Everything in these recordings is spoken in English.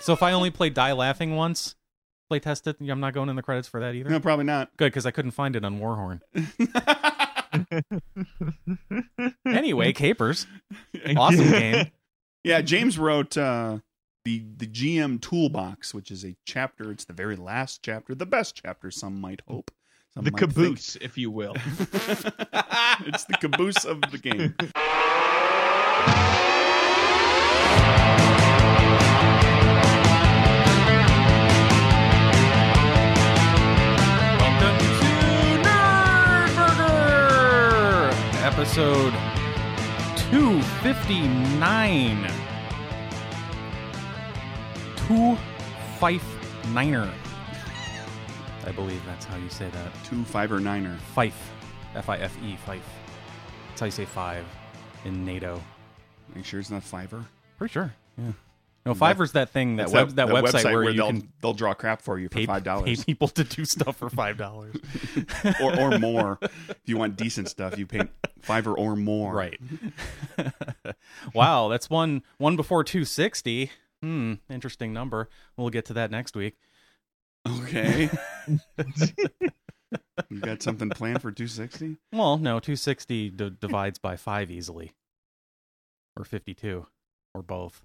So if I only play Die Laughing once, play test it, I'm not going in the credits for that either. No, probably not. Good, because I couldn't find it on Warhorn. Anyway, Capers, awesome game. Yeah, James wrote uh, the the GM Toolbox, which is a chapter. It's the very last chapter, the best chapter. Some might hope. Some the might think. caboose, if you will. it's the caboose of the game. episode 259. Two Fife Niner. I believe that's how you say that. Two fiber niner. Fife. F I F E, Fife. That's how you say five in NATO. You sure it's not Fiverr? Pretty sure. Yeah. No, Fiverr's that thing, that, web, that, website, where, you they'll can they'll draw crap for you for pay, five pay dollars people to do stuff for $5. or or more. if you want decent stuff, you pay Fiverr or more. Right. wow, that's one one before 260. Hmm, interesting number. We'll get to that next week. Okay. you got something planned for 260? Well, no, 260 d- divides by 5 easily. Or 52 or both.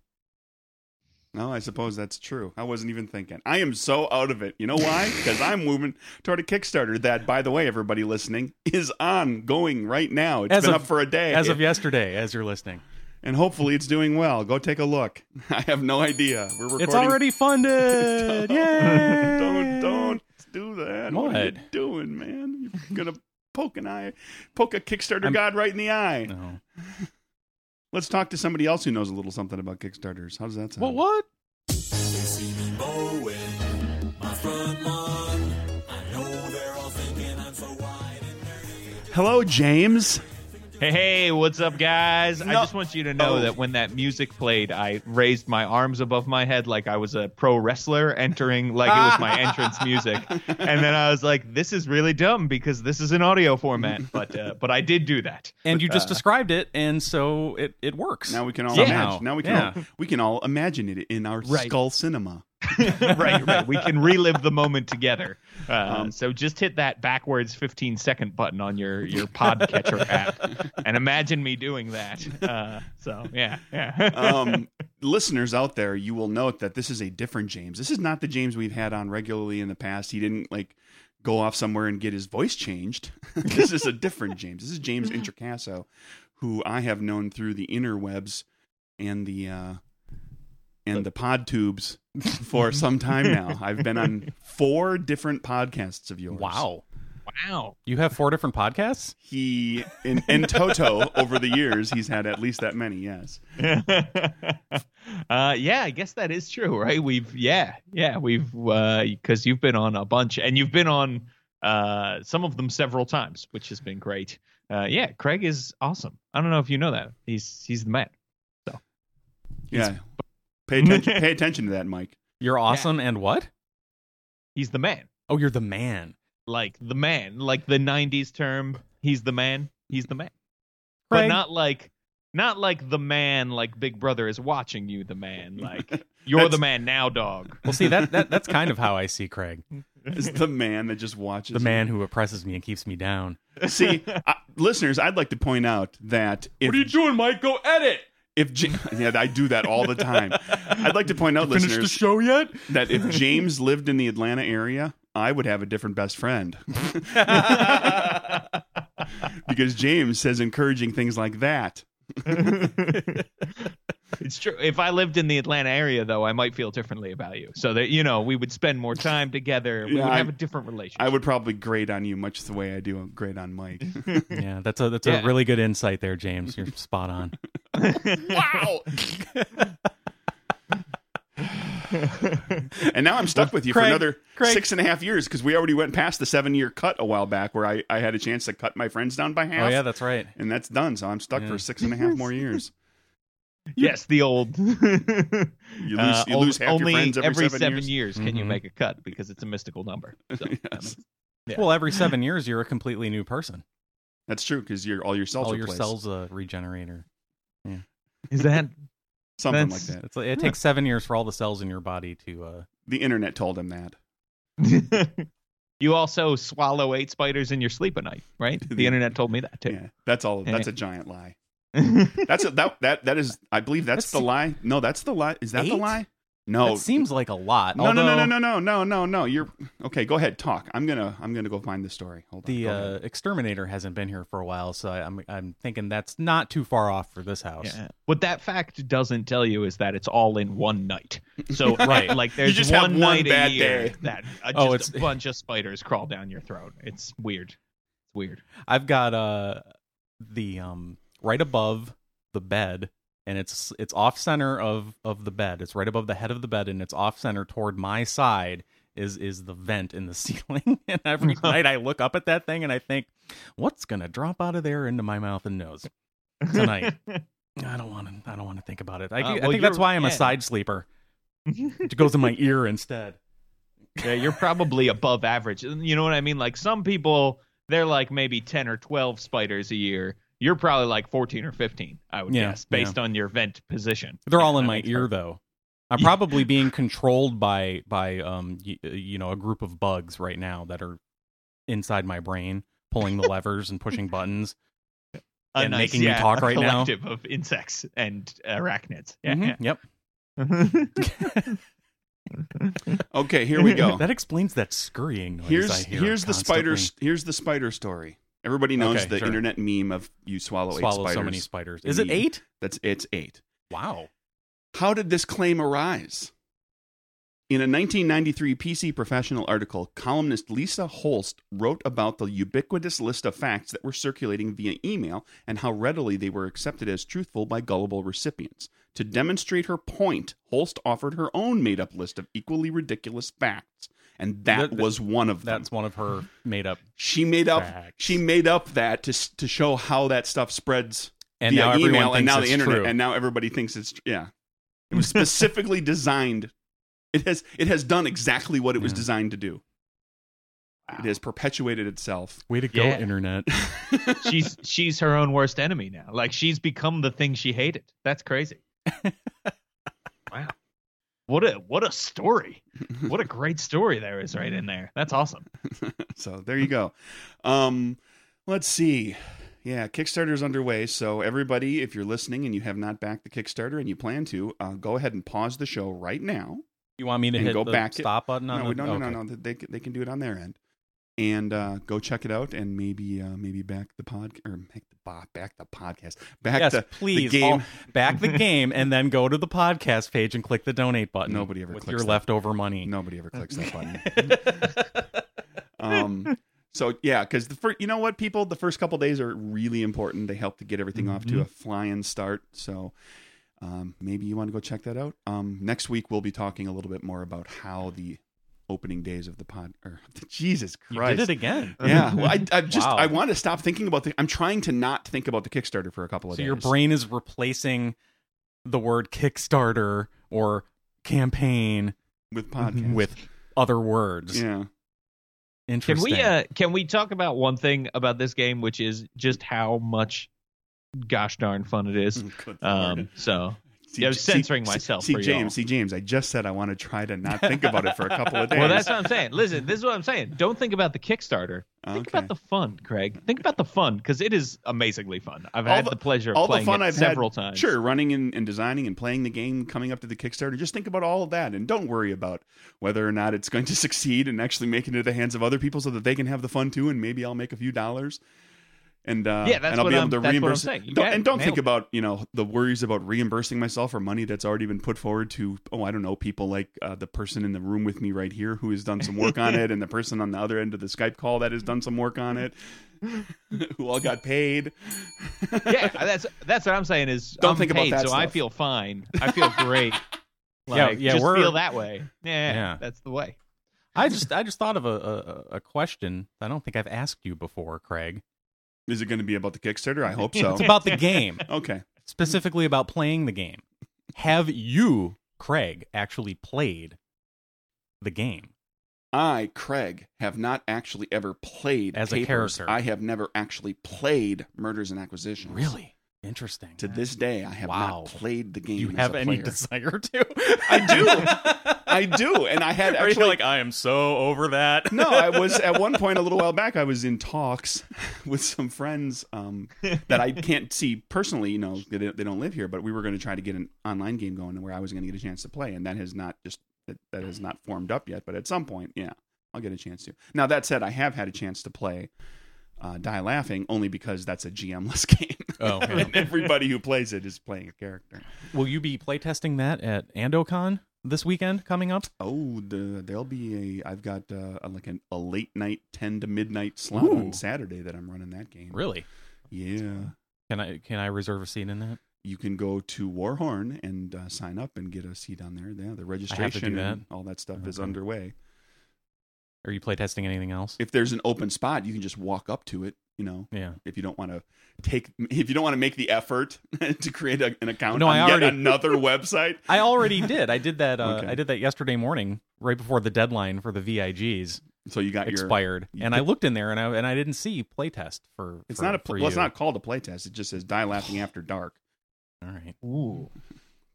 No, I suppose that's true. I wasn't even thinking. I am so out of it. You know why? Because I'm moving toward a Kickstarter that, by the way, everybody listening, is ongoing right now. It's As been of- up for a day. As of yesterday as you're listening. and hopefully it's doing well. Go take a look. I have no idea. We're recording. It's already funded. Yay! don't don't do that. What? are you doing, man? You're gonna poke an eye, poke a Kickstarter I'm- god right in the eye. No. Let's talk to somebody else who knows a little something about Kickstarters. How does that sound? What what? They see me mowing my front lawn. I know they're all thinking I'm so wide and nerdy. Hello, James. Hey, hey, what's up, guys? I just want you to know Oh. that when that music played, I raised my arms above my head like I was a pro wrestler entering, like it was my entrance music. And then I was like, "This is really dumb because this is an audio format." But uh, but I did do that. And you just Uh, described it and so it it works. Now we can all Yeah. imagine. Now we can Yeah. all, we can all imagine it in our Right. skull cinema. right, right. We can relive the moment together. Uh, Um, so just hit that backwards 15 second button on your your podcatcher app and imagine me doing that. Uh, so yeah, yeah. um, listeners out there, you will note that this is a different James. This is not the James we've had on regularly in the past. He didn't like go off somewhere and get his voice changed. this is a different James. This is James Intricasso, who I have known through the interwebs and the uh, and the pod tubes for some time now. I've been on four different podcasts of yours. Wow. wow. You have four different podcasts? He in, in toto over the years he's had at least that many. Yes. uh, yeah, I guess that is true, right? We've yeah, yeah, we've because you've been on a bunch and you've been on uh, some of them several times, which has been great. Uh, yeah, Craig is awesome. I don't know if you know that. He's he's the man. So Yeah. Pay attention. pay attention to that, Mike. You're awesome and what? He's the man. Oh, you're the man. Like the man, like the '90s term. He's the man. He's the man. But not like not like the man like Big Brother is watching you. The man, like you're the man now, dog. Well, see that, that that's kind of how I see Craig, It's the man that just watches. the man who oppresses me and keeps me down. See, I, listeners, I'd like to point out that if what are you doing, Mike? Go edit. If Ja- yeah, I do that all the time. I'd like to point out, Finish the listeners, show yet? that if James lived in the Atlanta area, I would have a different best friend because James says encouraging things like that. It's true. If I lived in the Atlanta area, though, I might feel differently about you. So that you know, we would spend more time together. We Yeah, would I- have a different relationship. I would probably grade on you much the way I do grade on Mike. Yeah, that's a that's Yeah. a really good insight there, James. You're spot on. wow. and now I'm stuck with you Craig, for another Craig. six and a half years because we already went past the seven year cut a while back where I, I had a chance to cut my friends down by oh, half. Oh yeah, that's right. and that's done. So I'm stuck Yeah. for six and a half more years. Yes, the old. You lose, Uh, you lose half only your friends every, seven, years. can you Mhm. make a cut because it's a mystical number. So, Yes. Yeah. Well, every seven years, you're a completely new person. That's true because your all your cells All are your placed. cells uh, regenerate. Or... is that Something like that. It's, it takes seven years for all the cells in your body to. Uh, The internet told him that. you also swallow eight spiders in your sleep at night, right? The internet told me that too. Yeah, that's all. That's a giant lie. That's a, that that that is. I believe that's, That's- the lie. No, that's the lie. Is that the lie? No. That seems like a lot. no, no, no, no, no, no, no, no, no. You're okay. Go ahead, talk. I'm gonna, I'm gonna go find the story. Hold on. The Go uh, exterminator hasn't been here for a while, so I, I'm I'm thinking that's not too far off for this house. Yeah. What that fact doesn't tell you is that it's all in one night. So Right. like there's just one one night bad a year day. that uh, just Oh, a it's- bunch of spiders crawl down your throat. It's weird. It's weird. I've got uh the um right above the bed and it's it's off center of of the bed. It's right above the head of the bed and it's off center toward my side is is the vent in the ceiling. and every night I look up at that thing and I think what's going to drop out of there into my mouth and nose tonight. I don't want to I don't want to think about it. I, Uh, I think that's why I'm a side sleeper. It goes in my ear instead. yeah, you're probably above average. You know what I mean? Like some people, they're like maybe 10 or 12 spiders a year. You're probably like 14 or 15, I would Yeah, guess, based on your vent position. They're all in my ear sense. though. I'm probably being controlled by by um y- you know a group of bugs right now that are inside my brain, pulling the levers and pushing buttons. A and nice, making me talk a right now. collective of insects and arachnids. Yeah, Mhm, Yep. okay, here we go. that explains that scurrying noise. I here's hear here's the spider. Here's the spider story. Everybody knows Okay, the sure. internet meme of you swallow, eight Swallow spiders. so many spiders. Is it the- eight? That's it's eight. Wow. How did this claim arise? In a 1993 PC Professional article, columnist Lisa Holst wrote about the ubiquitous list of facts that were circulating via email and how readily they were accepted as truthful by gullible recipients. To demonstrate her point, Holst offered her own made up list of equally ridiculous facts, and that, That- that- was one of them. That's one of her made up. She made up Facts. she made up that to to show how that stuff spreads And via now email and now the internet true. and now everybody thinks it's yeah. It was specifically designed. It has it has done exactly what it was designed to do. Wow. It has perpetuated itself. Way to go, Yeah. internet. she's she's her own worst enemy now. Like she's become the thing she hated. That's crazy. wow. What a what a story. What a great story there is right in there. That's awesome. so there you go. Um, let's see. Yeah, kickstarter is underway. So everybody, if you're listening and you have not backed the Kickstarter and you plan to, uh, go ahead and pause the show right now. You want me to hit go the back it- stop button on no, the no, no, okay. no, no. They they can do it on their end, and uh, go check it out, and maybe uh, maybe back the pod or back the back the podcast, back yes, the please the game. back the game and then go to the podcast page and click the donate button. Nobody ever with clicks your that. leftover money. Nobody ever clicks that button. um, so yeah, because the first, you know what, people, the first couple days are really important. They help to get everything off to Mhm. a flying start. So. Um, maybe you want to go check that out. Um, next week we'll be talking a little bit more about how the opening days of the pod or Jesus You Christ did it again. yeah well, I, I just Wow. i want to stop thinking about the i'm trying to not think about the kickstarter for a couple of So days So your brain is replacing the word Kickstarter or campaign with podcast with other words. yeah Interesting. Can we uh can we talk about one thing about this game which is just how much gosh darn fun it is. Um so See, yeah, I was censoring see- myself see for james see james i just said i want to try to not think about it for a couple of days Well, that's what I'm saying. Listen, this is what I'm saying. Don't think about the Kickstarter. Think Okay. about the fun, Craig. Think about the fun because it is amazingly fun. I've All had the- the, pleasure of all the playing fun it I've several had, times. Sure, running and, and designing and playing the game coming up to the Kickstarter. Just think about all of that and don't worry about whether or not it's going to succeed and actually make it into the hands of other people so that they can have the fun too and maybe I'll make a few dollars. And uh, Yeah, that's and I'll what be able I'm- to that's what I'm reimburse. Don't- and don't think Nailed it. about you know the worries about reimbursing myself for money that's already been put forward to oh I don't know people like uh, the person in the room with me right here who has done some work on it and the person on the other end of the Skype call that has done some work on it who all got paid. yeah, that's that's what I'm saying. Is Don't I'm think about paid, that So I feel fine. I feel great. Yeah, Like, yeah, just we're- feel that way. Yeah, Yeah. that's the way. I just I just thought of a, a a question I don't think I've asked you before, Craig. Is it going to be about the Kickstarter? I hope so. It's about the game, okay. specifically about playing the game. Have you, Craig, actually played the game? I, Craig, have not actually ever played As a character. I have never actually played Murders and Acquisitions. Really? Interesting. To this day, I have Wow. not played the game. Do you have any player. desire to? I do. I do, and I had Are you actually like I am so over that? no, I was at one point a little while back. I was in talks with some friends um, that I can't see personally. You know, they don't, they don't live here, but we were going to try to get an online game going where I was going to get a chance to play, and that has not just that, that has not formed up yet. But at some point, yeah, I'll get a chance to. Now that said, I have had a chance to play uh, Die Laughing only because that's a GM-less game. Oh, okay. and everybody who plays it is playing a character. Will you be playtesting that at AndoCon this weekend coming up? Oh, the, there'll be a. I've got uh, a, like an, a late night, ten to midnight slot Ooh. on Saturday that I'm running that game. Really? Yeah. Can I can I reserve a seat in that? You can go to Warhorn and uh, sign up and get a seat on there. Yeah, the registration that? and all that stuff is underway. Are you playtesting anything else? If there's an open spot, you can just walk up to it. You know, Yeah. if you don't want to take, if you don't want to make the effort to create a, an account No, on I yet another website. I already did. I did that. Uh, Okay. I did that yesterday morning, right before the deadline for the VIGs So you got your. expired, you and I looked in there and I and I didn't see playtest for. It's for- not a. for Well, it's not called a playtest. It just says "Die Laughing After Dark." All right. Ooh,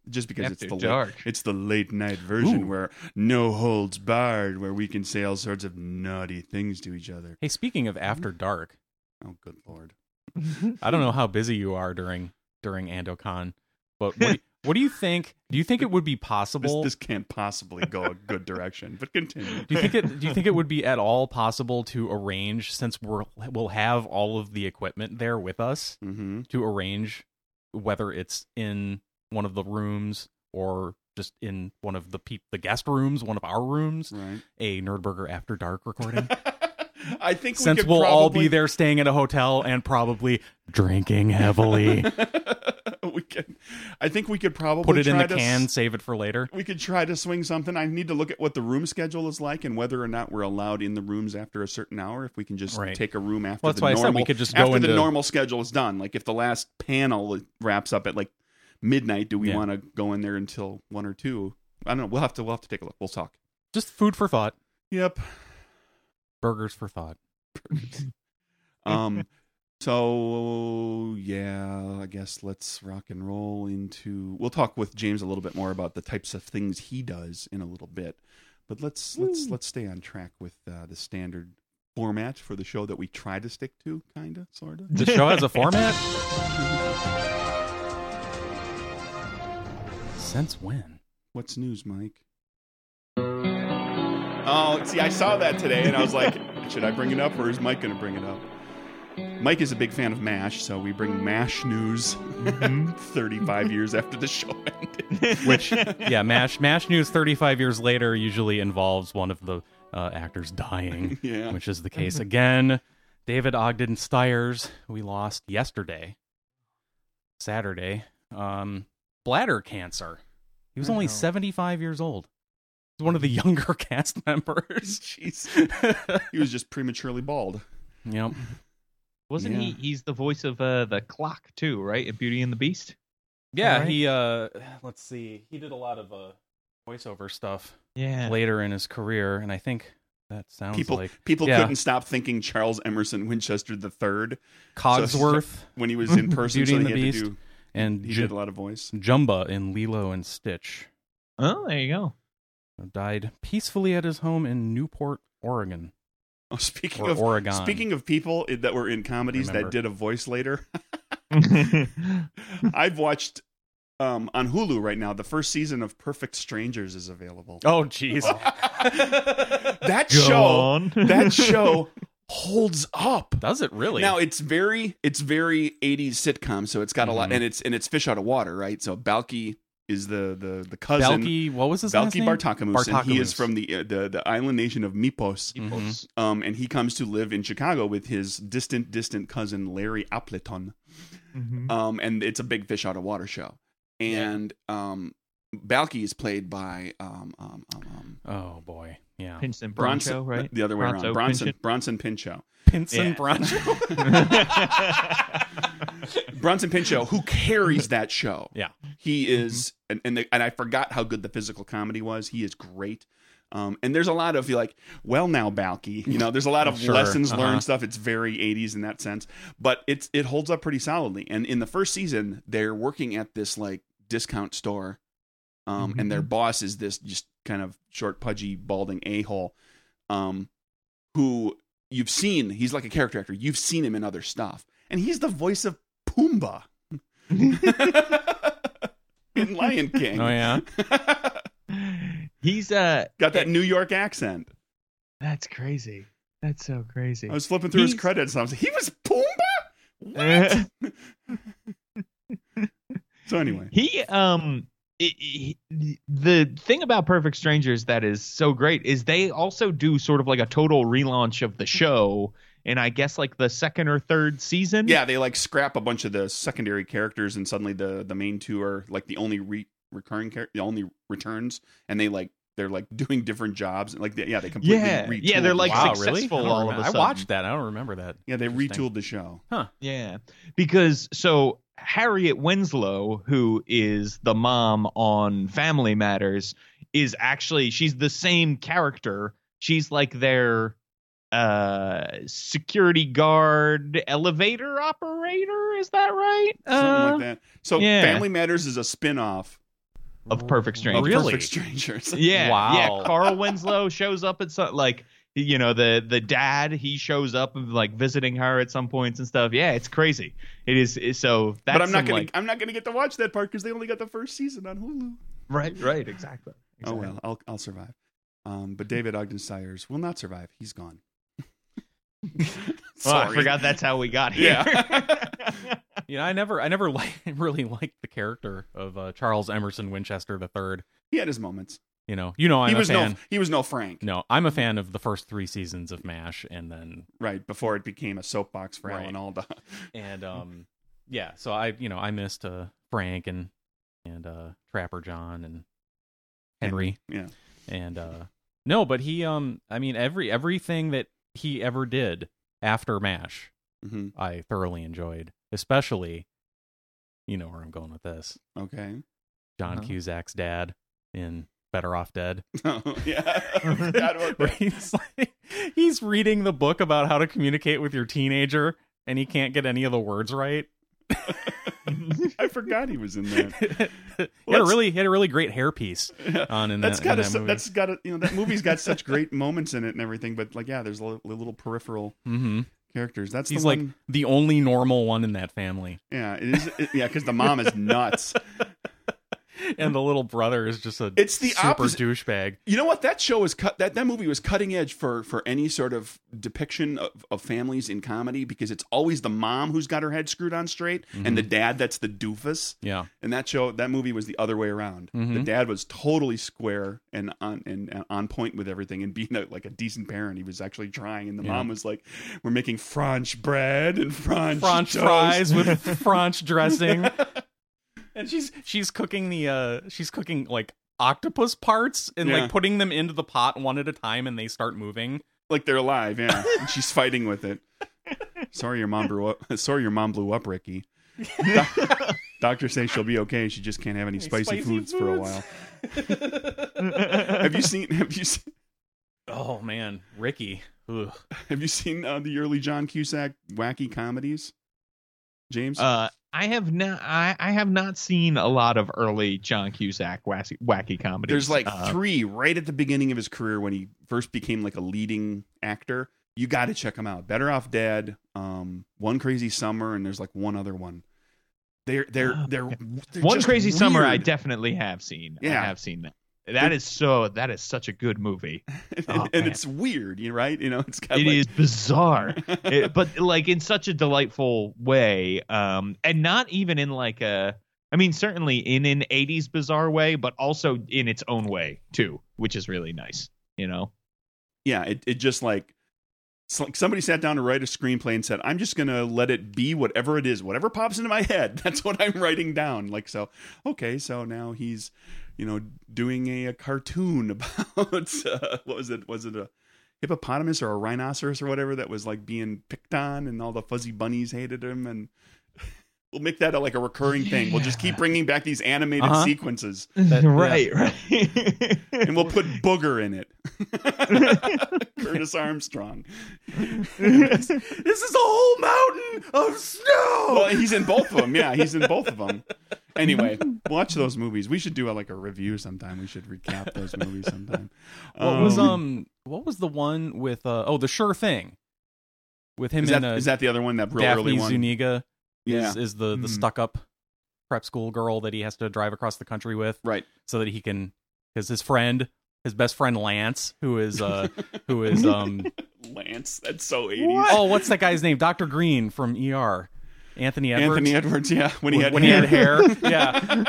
Just because After it's the late, dark. it's the late night version Ooh. where no holds barred, where we can say all sorts of naughty things to each other. Hey, speaking of after dark, Oh, good lord! I don't know how busy you are during during AndoCon, but what do you, what do you think? Do you think it would be possible? this can't possibly go a good direction. But continue. do you think it? Do you think it would be at all possible to arrange, since we're we'll have all of the equipment there with us, Mm-hmm. to arrange whether it's in one of the rooms or just in one of the peop- the guest rooms, one of our rooms, Right. a Nerdburger After Dark recording. I think we Since could we'll all be there staying at a hotel and probably drinking heavily. we can. I think we could probably Put it in the can, s- save it for later. We could try to swing something. I need to look at what the room schedule is like and whether or not we're allowed in the rooms after a certain hour. If we can just Right. take a room after Well, that's the why I said we normal, could just go after the normal schedule is done. Like if the last panel wraps up at like midnight, do we Yeah. want to go in there until one or two? I don't know. We'll have to. We'll have to take a look. We'll talk. Just food for thought. Yep. Burgers for thought. Um. So yeah, I guess let's rock and roll into. We'll talk with James a little bit more about the types of things he does in a little bit, but let's let's let's stay on track with uh, the standard format for the show that we try to stick to, kinda, sorta. The show has a format? Since when? What's news, Mike? Oh, see, I saw that today, and I was like, should I bring it up, or is Mike going to bring it up? Mike is a big fan of MASH, so we bring MASH news 35 years after the show ended. Which, yeah, MASH, MASH news 35 years later usually involves one of the uh, actors dying, Yeah. which is the case again. David Ogden Stiers, we lost yesterday, Saturday. Um, bladder cancer. He was only Wow. 75 years old. He's one of the younger cast members. Jeez. He was just prematurely bald. yep. Wasn't Yeah. he? He's the voice of uh, the clock too, right? In Beauty and the Beast. Yeah, Alright. he uh let's see. He did a lot of uh voiceover stuff Yeah. later in his career and I think that sounds People like people yeah. couldn't stop thinking Charles Emerson Winchester III Cogsworth when he was in person. Beauty so and he the had Beast. do. and He J- did a lot of voice. Jumba in Lilo and Stitch. Oh, there you go. Died peacefully at his home in Newport, Oregon. Oh, speaking Or of Oregon. speaking of people that were in comedies Remember. that did a voice later, I've watched um, on Hulu right now. The first season of Perfect Strangers is available. Oh jeez. that Go show, on. that show holds up. Does it really? Now it's very, it's very '80s sitcom, so it's got a lot, Mhm. and it's and it's fish out of water, right? So Balki is the the the cousin. Balki, what was his last Balki name? Bartokomous, and he is from the, uh, the the island nation of Mypos. Mhm. Um, and he comes to live in Chicago with his distant, distant cousin Larry Appleton. Mhm. Um, and it's a big fish out of water show. And um, Balki is played by um, um, um, um, Oh boy. Yeah. Vincent Bronson, Broncho, right? the other way Bronzo around, Bronson, Pinchot? Bronson Pinchot. Pinson Yeah. Broncho. Bronson Pinchot, who carries that show. Yeah. He is, and and, the, and I forgot how good the physical comedy was. He is great. Um, and there's a lot of like, well now, Balki, you know, there's a lot of Sure, lessons uh-huh. learned stuff. It's very 80s in that sense, but it's it holds up pretty solidly. And in the first season, they're working at this like discount store, um, and their boss is this just kind of short, pudgy, balding a hole, um, who you've seen. He's like a character actor. You've seen him in other stuff, and he's the voice of Pumbaa in Lion King. Oh yeah. He's uh Got that New York accent. that's crazy. That's so crazy. I was flipping through his credits and I was like, he was Pumbaa? What? so anyway. he um i- i- the thing about Perfect Strangers that is so great is they also do sort of like a total relaunch of the show in I guess like the second or third season. Yeah, they like scrap a bunch of the secondary characters and suddenly the the main two are like the only re- recurring char- the only returns and they like they're like doing different jobs like they, yeah they completely Yeah. retooled Yeah, they're, like, wow, successful really? I, don't all of remember- a I sudden. watched that. I don't remember that. yeah they retooled the show. Huh yeah, because so Harriet Winslow, who is the mom on Family Matters, is actually she's the same character. She's like their uh security guard elevator operator is that right Something Uh, like that. So yeah. Family Matters is a spin-off of perfect of strangers Really? Perfect Strangers. yeah Wow. yeah carl winslow shows up at some like you know the the dad he shows up like visiting her at some points and stuff yeah it's crazy it is it's- so that's but I'm not some, gonna like, I'm not gonna get to watch that part because they only got the first season on Hulu. right right exactly, Oh well, I'll I'll survive. Um, but David Ogden Stiers will not survive. He's gone. Well, I forgot that's how we got here. Yeah. Yeah, I never, I never like really liked the character of uh, Charles Emerson Winchester III. he had his moments. You know, you know, I'm he a was fan. no he was no Frank. No, I'm a fan of the first three seasons of MASH, and then Right before it became a soapbox for Right. Alan Alda. and um, yeah. So I, you know, I missed uh, Frank and and uh, Trapper John and Henry. Yeah. and uh no but he um i mean every everything that he ever did after mash hmm i thoroughly enjoyed especially you know where i'm going with this Okay. john Uh-huh. cusack's dad in better off dead Oh, yeah. I where he's like he's reading the book about how to communicate with your teenager and he can't get any of the words right I forgot he was in that. he had a really he had a really great hairpiece on in That's that, got in a, that movie. that's got a, you know that movie's got such great moments in it and everything, but like yeah, there's a little, little peripheral hmm characters. That's he's the like one, the only normal one in that family yeah, it is it, yeah because the mom is nuts. and the little brother is just a It's the super opposite. douchebag. You know what? That show is cut. That that movie was cutting edge for for any sort of depiction of, of families in comedy because it's always the mom who's got her head screwed on straight and the dad that's the doofus. Yeah, And that show, that movie was the other way around. The Mhm. dad was totally square and on and, and on point with everything and being a, like a decent parent. He was actually trying, and the Yeah. mom was like, "We're making French bread and French French toast." fries with French dressing, and she's she's cooking the uh she's cooking like octopus parts and Yeah. like putting them into the pot one at a time, and they start moving. like they're alive. Yeah, and she's fighting with it. Sorry, your mom blew up. Sorry, your mom blew up, Ricky. Doc- Doctors say she'll be okay. She just can't have any spicy, Spicy foods, for a foods. while. Have you seen? Have you seen? Oh man, Ricky. Ugh. Have you seen uh, the early John Cusack wacky comedies? James, Uh, I have not. I, I have not seen a lot of early John Cusack wacky, wacky comedies. there's like Uh, three right at the beginning of his career when he first became like a leading actor. You got to check them out. Better Off Dead, um, One Crazy Summer, and there's like one other one. They're they're Oh, they're, they're One Crazy Summer. I definitely have seen. Yeah. I have seen that. That is so. That is such a good movie. and, Oh, and it's weird, you right? You know, it's kind It like, is bizarre, It- but like in such a delightful way, um, and not even in like a. I mean, certainly in an '80s bizarre way, but also in its own way too, which is really nice. You know. yeah, it, it just like like somebody sat down to write a screenplay and said, "I'm just gonna let it be whatever it is, whatever pops into my head. That's what I'm writing down." Like so, okay, so now he's, you know, doing a, a cartoon about uh, what was it? Was it a hippopotamus or a rhinoceros or whatever that was like being picked on, and all the fuzzy bunnies hated him, and we'll make that a, like a recurring thing. We'll just keep bringing back these animated Uh-huh. sequences, That- right, right. and we'll put booger in it. Curtis Armstrong. this is a whole mountain of snow. Well, he's in both of them. Yeah, he's in both of them. Anyway, watch those movies. We should do a, like a review sometime. We should recap those movies sometime. what was um what was the one with uh oh the sure thing with him Is and that, uh, is that the other one? That real Daphne early one? Zuniga Yeah, is, is the the Mhm. stuck up prep school girl that he has to drive across the country with right. so that he can because his friend his best friend Lance who is uh who is um Lance. That's so 80s. oh what's that guy's name Dr. Green from ER Anthony Edwards Anthony Edwards. Yeah, when he had when hair. he had hair yeah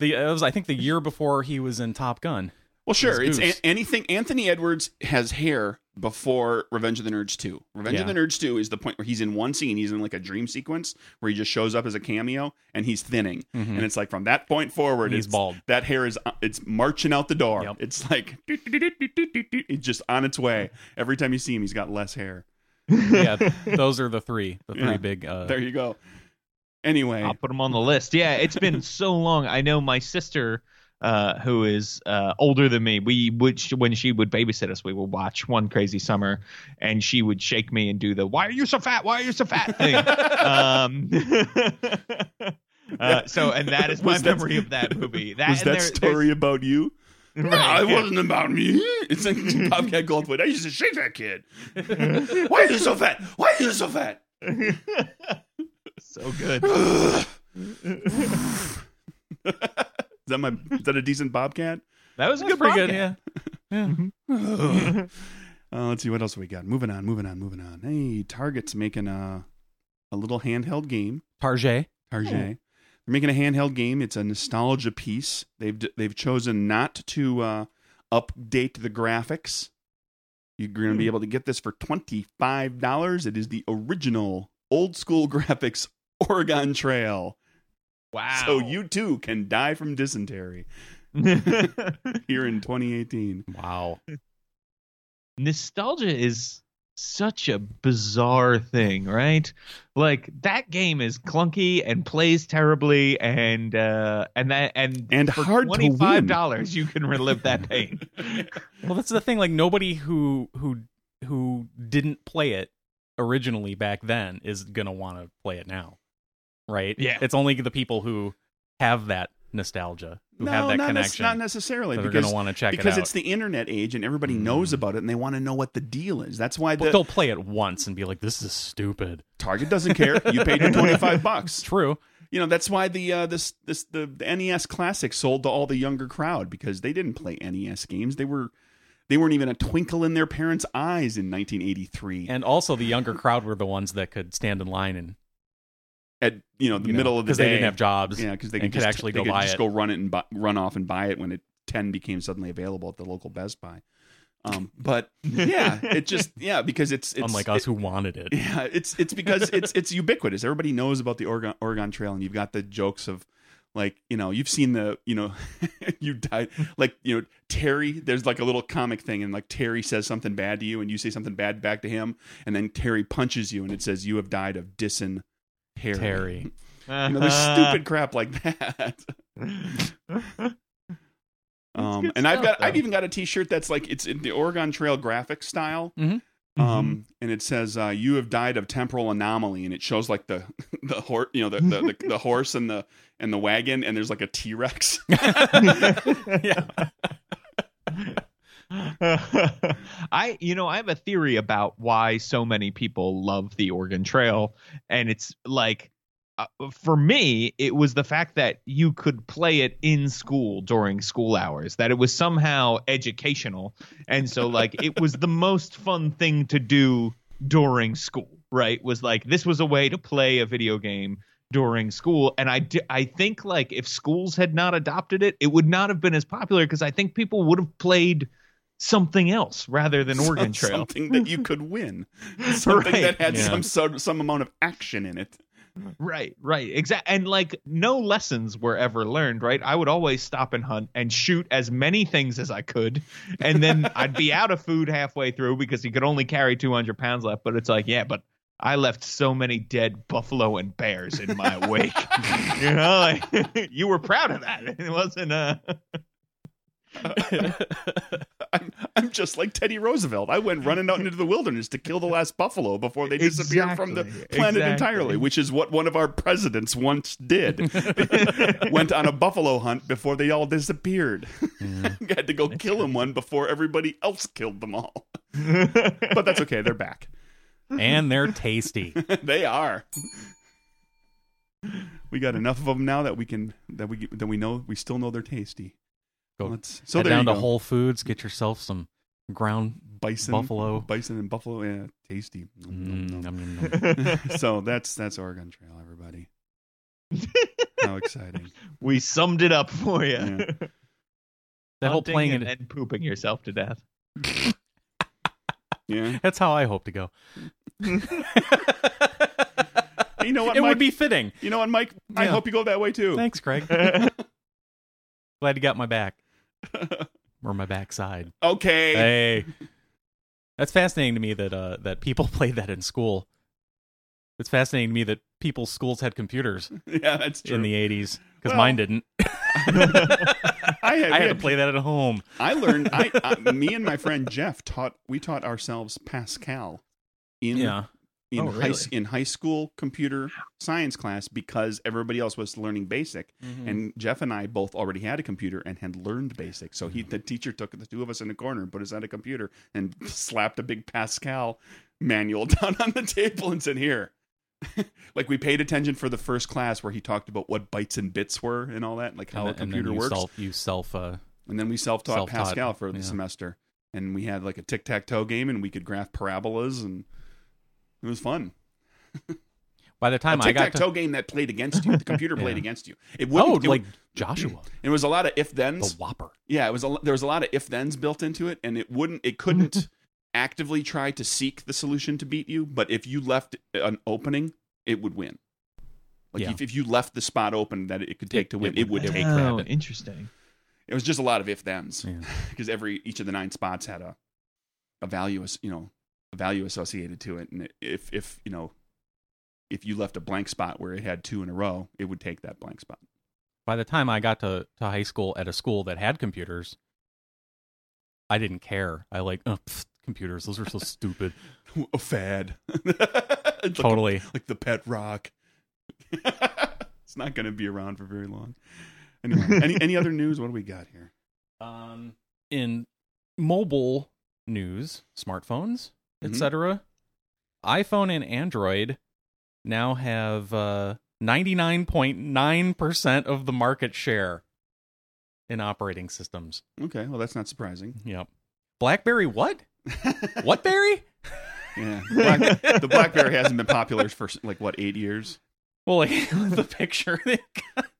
the it was I think the year before he was in Top Gun Well, sure. It's a- anything. Anthony Edwards has hair before Revenge of the Nerds 2. Revenge of the Nerds 2 is the point where he's in one scene, he's in like a dream sequence where he just shows up as a cameo and he's thinning. Mhm. And it's like from that point forward, He's it's, bald. That hair is uh, it's marching out the door. Yep. It's like it's just on its way. Every time you see him, he's got less hair. yeah those are the three the three Yeah. big uh There you go. Anyway, I'll put them on the list. Yeah, it's been so long. I know my sister, uh, who is uh, older than me, we would when she would babysit us, we would watch One Crazy Summer, and she would shake me and do the "Why are you so fat? Why are you so fat?" thing. um, uh, so, and that is my Was that- of that movie. That was that there- story about you? there's- No, Right, it wasn't about me. It's like Bobcat Goldthwait. I used to shake that kid. Why are you so fat? Why are you so fat? so good. is that my? Is that a decent Bobcat? That was a good, pretty good podcast. yeah Uh, let's see what else we got. Moving on, moving on, moving on. Hey, Target's making a a little handheld game. Target Target. Oh. They're making a handheld game. It's a nostalgia piece. They've they've chosen not to uh, update the graphics. You're going to be Hmm. able to get this for twenty five dollars. It is the original old school graphics Oregon Trail. Wow. So you too can die from dysentery here in 2018. wow nostalgia is such a bizarre thing, right? Like that game is clunky and plays terribly, and uh, and that and And for hard to twenty five win. dollars you can relive that pain. Well, that's the thing. Like nobody who who who didn't play it originally back then is gonna want to play it now, right? Yeah. It's only the people who have that nostalgia, who have that not, nec- connection, not necessarily are because gonna want to check because it out. Because it's the internet age and everybody knows Mm. about it and they want to know what the deal is. That's why But the they'll play it once and be like, "This is stupid." Target doesn't care. You paid your 25 bucks. True. You know, that's why the uh, this this the, the NES Classic sold to all the younger crowd because they didn't play NES games. They were they weren't even a twinkle in their parents' eyes in 1983 And also, the younger crowd were the ones that could stand in line and at you know the you know, middle of the because day they didn't have jobs. Yeah, because they could just, actually they go could buy just it. go run it and buy, run off and buy it when it 10 became suddenly available at the local Best Buy. Um, but yeah, it just yeah because it's, it's unlike us who wanted it. Yeah, it's it's because it's it's ubiquitous. Everybody knows about the Oregon Oregon Trail, and you've got the jokes of like you know you've seen the you know you died like you know Terry. There's like a little comic thing, and like Terry says something bad to you, and you say something bad back to him, and then Terry punches you, and it says you have died of dysentery. Terry. You know, there's stupid crap like that. Um, good and I've stuff, got I've even got a T-shirt that's like it's in the Oregon Trail graphic style. Mhm. Um, and it says uh, "You have died of temporal anomaly," and it shows like the the horse, you know, the, the the the horse and the and the wagon, and there's like a T Rex. yeah. I, you know, I have a theory about why so many people love the Oregon Trail, and it's like, uh, for me, it was the fact that you could play it in school during school hours, that it was somehow educational, and so like it was the most fun thing to do during school. Right? Was like this was a way to play a video game during school and I, think like if schools had not adopted it it would not have been as popular because i think people would have played something else rather than Oregon Trail. something that you could win, something Right. that had Yeah. some sort some amount of action in it. Right, right, exactly. And like no lessons were ever learned, right? I would always stop and hunt and shoot as many things as I could, and then I'd be out of food halfway through because he could only carry 200 pounds left. But it's like, yeah, but I left so many dead buffalo and bears in my wake. you know, like you were proud of that. It wasn't uh I'm, I'm just like Teddy Roosevelt. I went running out into the wilderness to kill the last buffalo before they disappeared from the planet Exactly. entirely, which is what one of our presidents once did. went on a buffalo hunt before they all disappeared. Had to go kill him one before everybody else killed them all. but that's okay. They're back. and they're tasty. they are. We got enough of them now that we can that we that we know we still know they're tasty. Go Let's, so Head down to go. Whole Foods, get yourself some ground bison, buffalo. bison and buffalo. Yeah, tasty. Nom, nom, Mm, nom. nom, nom, nom. so that's that's Oregon Trail, everybody. How exciting! we summed it up for you. Yeah. That whole playing and, and pooping yourself to death. Yeah, That's how I hope to go. you know what, it Mike? would be fitting. You know what, Mike? I hope you go that way too. Thanks, Craig. Glad you got my back or my backside. okay. Hey, that's fascinating to me that uh, that people played that in school. It's fascinating to me that people's schools had computers Yeah, that's true. in the '80s because Well, mine didn't. I had, I had to play that at home. I learned. I, I me and my friend Jeff taught. We taught ourselves Pascal in Yeah, in Oh, high in high school computer science class because everybody else was learning basic, Mm-hmm. and Jeff and I both already had a computer and had learned basic. So he, the teacher, took the two of us in the corner and put us on a computer and slapped a big Pascal manual down on the table and said, "Here." like we paid attention for the first class where he talked about what bytes and bits were and all that, like how and, a then- and then computer you works. Self, you self. Uh, And then we self-taught, Self-taught, Pascal for the yeah. semester, and we had like a tic-tac-toe game, and we could graph parabolas, and it was fun. by the time I got tic-tac-toe to game that played against you. The computer played Yeah. against you. It oh, wouldn't. it like would- Joshua, it was a lot of if-thens. The WOPR. Yeah, it was. A, there was a lot of if-thens built into it, and it wouldn't. It couldn't actively try to seek the solution to beat you, but if you left an opening, it would win. Like Yeah. if, if you left the spot open that it could take It- to win, it it would would- take. oh, grab interesting. It was just a lot of if-thens. Yeah. because every each of the nine spots had a a value as you know a value associated to it. And if if you know if you left a blank spot where it had two in a row it would take that blank spot. By the time I got to, to high school at a school that had computers, I didn't care. I like oh, pfft, computers; those are so stupid. a fad. It's like, totally. like the pet rock. It's not going to be around for very long. Anyway any any other news? What do we got here? Um, in mobile news, smartphones, Mhm. etc., iPhone and Android now have uh, 99.9% of the market share in operating systems. okay well that's not surprising Yep. BlackBerry what? What berry? yeah Black, the blackberry hasn't been popular for like what eight years Well, like the picture,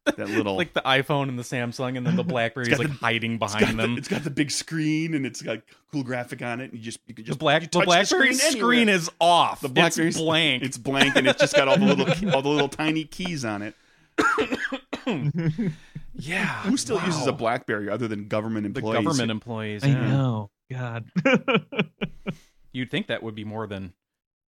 that little like the iPhone and the Samsung, and then the BlackBerry is got like hiding It's got, behind the, them. it's got the big screen and it's got cool graphic on it. And you just you can just The just black the touch BlackBerry screen, screen, is off. the BlackBerry's it's blank. It's blank and it's just got all the little all the little tiny keys on it. yeah. Who still wow. uses a BlackBerry other than government the employees? government employees? I know. God. You'd think that would be more than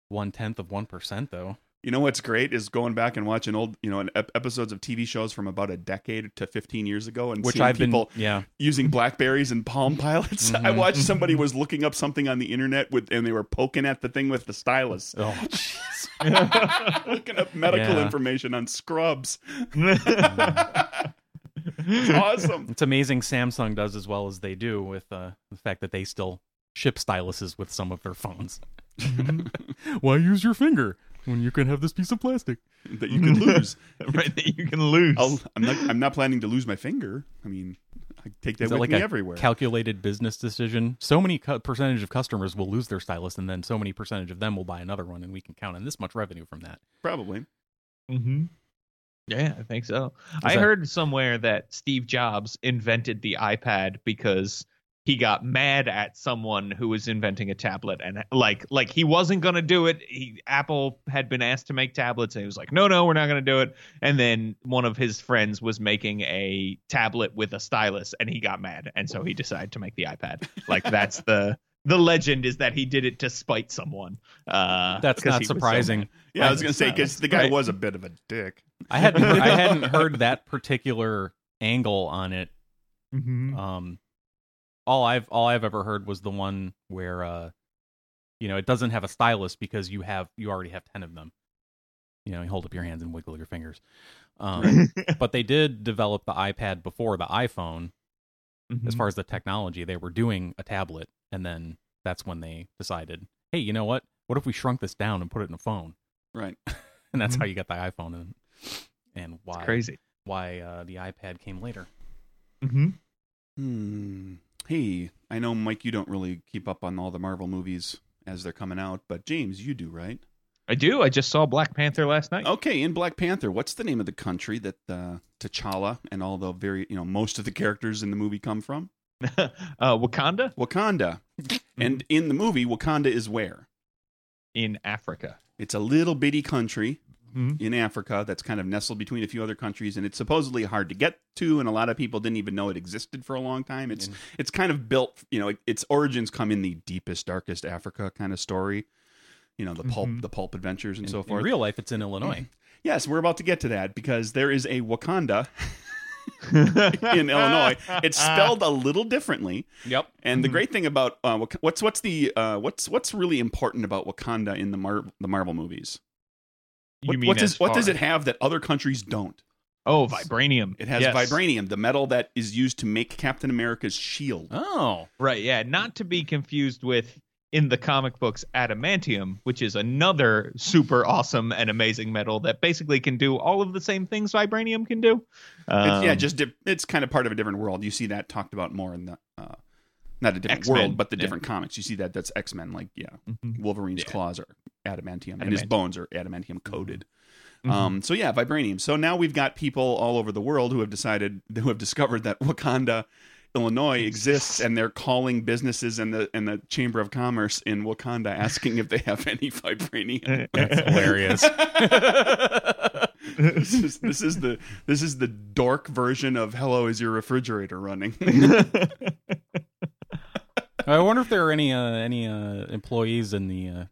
one tenth of one percent, though. You know what's great is going back and watching old, you know, ep- episodes of TV shows from about a decade to 15 years ago, and Which seeing I've people been, yeah. using Blackberries and Palm Pilots. I Mhm. watched somebody was looking up something on the internet with, and they were poking at the thing with the stylus. Oh, looking up medical Yeah. information on scrubs. It's awesome. it's amazing Samsung does as well as they do with uh, the fact that they still ship styluses with some of their phones. Why use your finger when you can have this piece of plastic? that you can lose. right that you can lose. I'll, I'm not. I'm not planning to lose my finger. I mean, I take that Is that with like me a everywhere. calculated business decision? So many cu- percentage of customers will lose their stylus, and then so many percentage of them will buy another one, and we can count on this much revenue from that. Probably. hmm Yeah, I think so. I that- heard somewhere that Steve Jobs invented the iPad because he got mad at someone who was inventing a tablet and like like he wasn't going to do it. He, Apple had been asked to make tablets and he was like, "No, no, we're not going to do it." And then one of his friends was making a tablet with a stylus and he got mad and so he decided to make the iPad. Like that's the the legend is that he did it to spite someone. Uh, That's 'cause not he was so surprising. Yeah, I was gonna say because the guy Right. was a bit of a dick. I hadn't heard, I hadn't heard that particular angle on it. Mhm. Um, all I've all I've ever heard was the one where uh you know it doesn't have a stylus because you have you already have ten of them. You know, you hold up your hands and wiggle your fingers. Um, but they did develop the iPad before the iPhone. As Mhm. far as the technology, they were doing a tablet, and then that's when they decided, hey, you know what? What if we shrunk this down and put it in a phone? Right. And that's Mhm. how you got the iPhone, and and why It's crazy. why uh, the iPad came later. Mm-hmm. Hmm. Hey, I know Mike, you don't really keep up on all the Marvel movies as they're coming out, but James, you do, right? I do. I just saw Black Panther last night. Okay, in Black Panther, what's the name of the country that uh, T'Challa and all the very, you know, most of the characters in the movie come from? uh, Wakanda Wakanda. and in the movie, Wakanda is where? in Africa. It's a little bitty country Mhm. in Africa that's kind of nestled between a few other countries, and it's supposedly hard to get to, and a lot of people didn't even know it existed for a long time. It's And- it's kind of built, you know, it, its origins come in the deepest, darkest Africa kind of story. You know, the pulp, Mhm. the pulp adventures, and In, so forth. in real life, it's in Illinois. yes, we're about to get to that because there is a Wakanda in Illinois. It's spelled a little differently, Yep. and the Mhm. great thing about uh, what's what's the uh, what's what's really important about Wakanda in the Mar- the Marvel movies? What, what does what does it have that other countries don't? Oh, vibranium. It has Yes. vibranium, the metal that is used to make Captain America's shield. Oh, Right, yeah. Not to be confused with in the comic books adamantium, which is another super awesome and amazing metal that basically can do all of the same things vibranium can do. It's, yeah, Um, just di- it's kind of part of a different world. You see that talked about more in the uh, not a different X-Men, world, but the yeah. different comics. You see that that's X Men. Like yeah, mhm. Wolverine's Yeah. claws are adamantium, and his bones are adamantium coated. Mhm. Um, so yeah, vibranium. So now we've got people all over the world who have decided who have discovered that Wakanda, Illinois exists, and they're calling businesses and the and the Chamber of Commerce in Wakanda asking if they have any vibranium. that's hilarious. this is this is the this is the dork version of "Hello, is your refrigerator running?" I wonder if there are any uh, any uh, employees in the uh,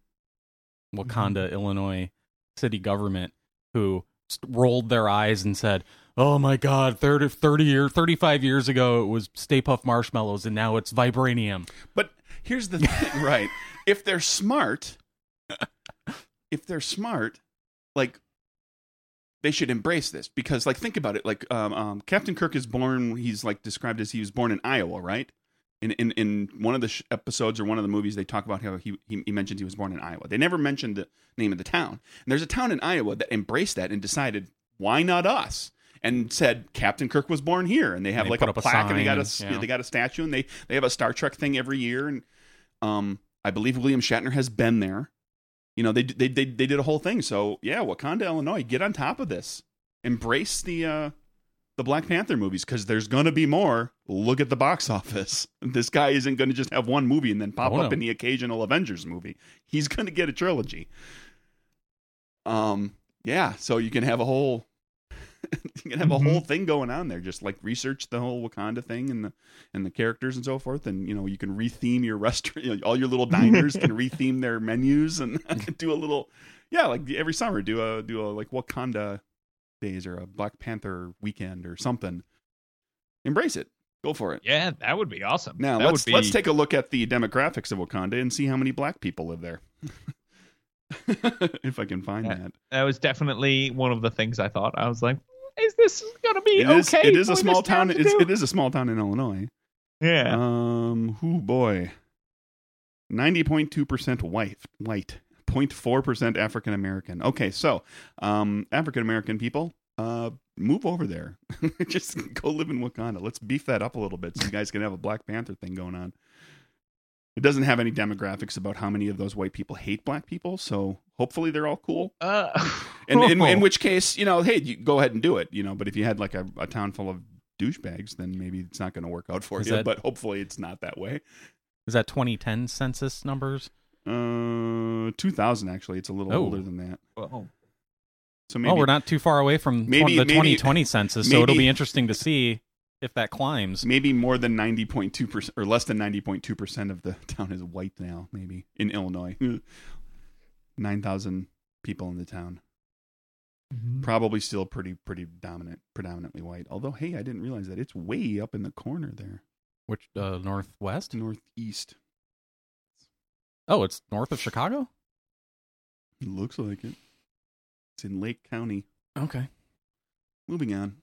Wakanda, Mm-hmm. Illinois city government who rolled their eyes and said, "Oh my God, 30, 30 years, thirty five years ago, it was Stay Puft Marshmallows, and now it's vibranium." But here's the thing, right? If they're smart, if they're smart, like they should embrace this because, like, think about it. Like, um, um, Captain Kirk is born. He's like described as he was born in Iowa, right? In in in one of the sh- episodes or one of the movies, they talk about how he, he he mentioned he was born in Iowa. They never mentioned the name of the town. And there's a town in Iowa that embraced that and decided, why not us? And said Captain Kirk was born here, and they have they like a up a plaque, and they got a yeah. they got a statue, and they they have a Star Trek thing every year, and um, I believe William Shatner has been there. You know, they they they they did a whole thing. So yeah, Wakanda, Illinois, get on top of this. Embrace the uh the Black Panther movies because there's gonna be more. Look at the box office. This guy isn't gonna just have one movie and then pop Oh, up no. in the occasional Avengers movie. He's gonna get a trilogy. Um, yeah. So you can have a whole. you can have Mhm. a whole thing going on there. Just like research the whole Wakanda thing and the and the characters and so forth, and you know you can retheme your restaurant. You know, all your little diners can retheme their menus and do a little, yeah, like every summer do a do a like Wakanda days or a Black Panther weekend or something. Embrace it. Go for it. yeah, that would be awesome. Now that let's would be, let's take a look at the demographics of Wakanda and see how many black people live there. if I can find Yeah. that. that was definitely one of the things I thought. I was like, is this gonna be It is okay? it is a small town. to It's, do? it is a small town in Illinois. yeah. Um, who boy, ninety point two percent white, white, 04 percent African American. Okay, so um, African American people, uh, move over there. Just go live in Wakanda. Let's beef that up a little bit so you guys can have a Black Panther thing going on. It doesn't have any demographics about how many of those white people hate black people, so hopefully they're all cool. Uh, And in, in which case, you know, hey, you go ahead and do it, you know. But if you had like a, a town full of douchebags, then maybe it's not going to work out for Is you. that- But hopefully, it's not that way. Is that 2010 census numbers? Uh, two thousand actually. It's a little Oh. older than that. oh, So maybe oh, we're not too far away from Maybe- tw- the maybe- 2020 census, so it'll be interesting to see if that climbs. maybe more than ninety point two percent or less than ninety point two percent of the town is white now. Maybe in Illinois, nine thousand people in the town. Mm-hmm. Probably still pretty pretty dominant, predominantly white. Although, hey, I didn't realize that it's way up in the corner there. Which uh, northwest? northeast. Oh, it's north of Chicago. It looks like it. It's in Lake County. Okay. Moving on.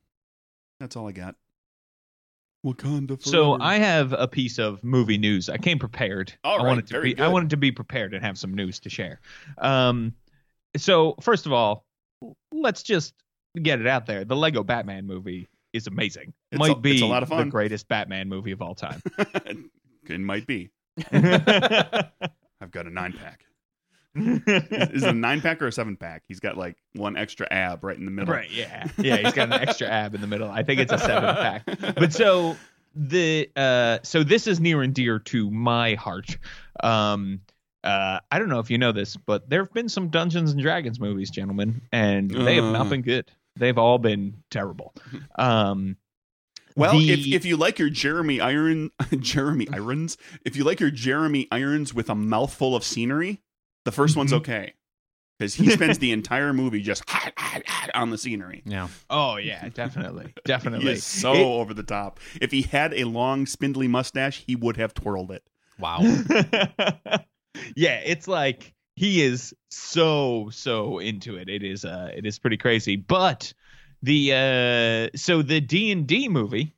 That's all I got. Wakanda. So. I have a piece of movie news. I came prepared. All I wanted to very be I wanted to be prepared and have some news to share. Um so first of all, let's just get it out there. The Lego Batman movie is amazing. It's Might a- be it's a lot of fun. the fun. greatest Batman movie of all time. it might be. I've got a nine pack. Is is it a nine pack or a seven pack? He's got like one extra ab right in the middle. Right. yeah. Yeah, he's got an extra ab in the middle. I think it's a 7 pack. But so the uh so this is near and dear to my heart. Um uh I don't know if you know this, but there have been some Dungeons and Dragons movies, gentlemen, and they have not Uh. been good. They've all been terrible. Um Well, the- if if you like your Jeremy Iron Jeremy Irons, if you like your Jeremy Irons with a mouthful of scenery, the 1st one's Mhm. okay. Because he spends the entire movie just on the scenery. Yeah. oh yeah, definitely. He Definitely. is so It- over the top. If he had a long, spindly mustache, he would have twirled it. Wow. yeah, it's like he is so so into it. It is uh it is pretty crazy. But the uh so the D&D movie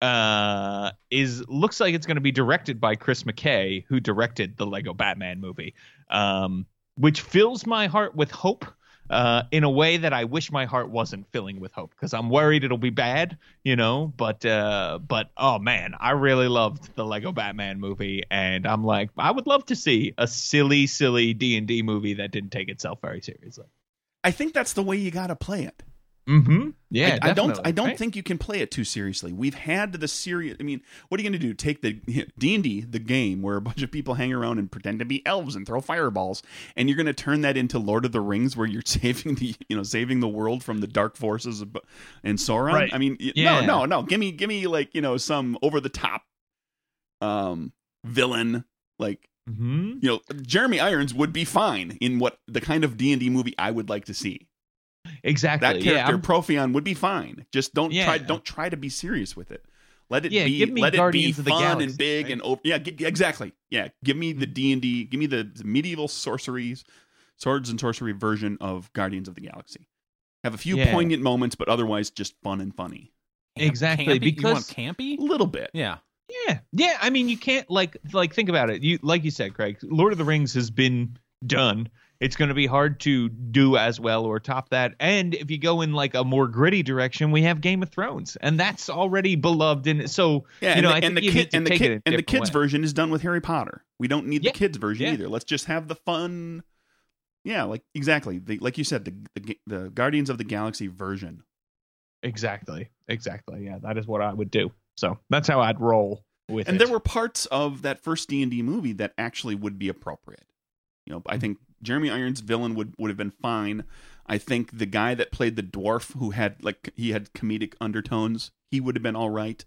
uh is looks like it's going to be directed by Chris McKay who directed the Lego Batman movie. Um which fills my heart with hope. Uh, in a way that I wish my heart wasn't filling with hope because I'm worried it'll be bad, you know. But uh, but oh man, I really loved the Lego Batman movie, and I'm like, I would love to see a silly, silly D and D movie that didn't take itself very seriously. I think that's the way you got to play it. Mm-hmm. Yeah, I, I don't. I don't right? think you can play it too seriously. We've had the serious. I mean, what are you going to do? Take the D and D, the game where a bunch of people hang around and pretend to be elves and throw fireballs, and you're going to turn that into Lord of the Rings, where you're saving the you know saving the world from the dark forces of, and Sauron. Right. I mean, Yeah. no, no, no. Give me, give me like you know some over the top, um, villain like Mhm. you know Jeremy Irons would be fine in what the kind of D and D movie I would like to see Exactly. that yeah, character I'm- Profion would be fine. Just don't try don't try to be serious with it. Let it Yeah, be give me let Guardians it of be the fun Galaxy, and big right? and over. Yeah, gi- exactly. Yeah, give me the mm. D and D. Give me the, the medieval sorceries, swords and sorcery version of Guardians of the Galaxy. Have a few Yeah. poignant moments, but otherwise just fun and funny. Exactly, Campy? you want because- campy? A little bit. Yeah. Yeah, yeah. I mean, you can't like like think about it. You like you said, Craig. Lord of the Rings has been done. It's going to be hard to do as well or top that. And if you go in like a more gritty direction, we have Game of Thrones, and that's already beloved. And so Yeah, you and know, the, and the kid and the kid and the kids way. version is done with Harry Potter. We don't need Yeah, the kids version yeah. either. Let's just have the fun. Yeah, like exactly. The, like you said, the, the the Guardians of the Galaxy version. Exactly, exactly. Yeah, that is what I would do. So that's how I'd roll with and it. there were parts of that first d&d movie that actually would be appropriate you know i mm-hmm. think jeremy irons villain would, would have been fine i think the guy that played the dwarf who had like he had comedic undertones he would have been all right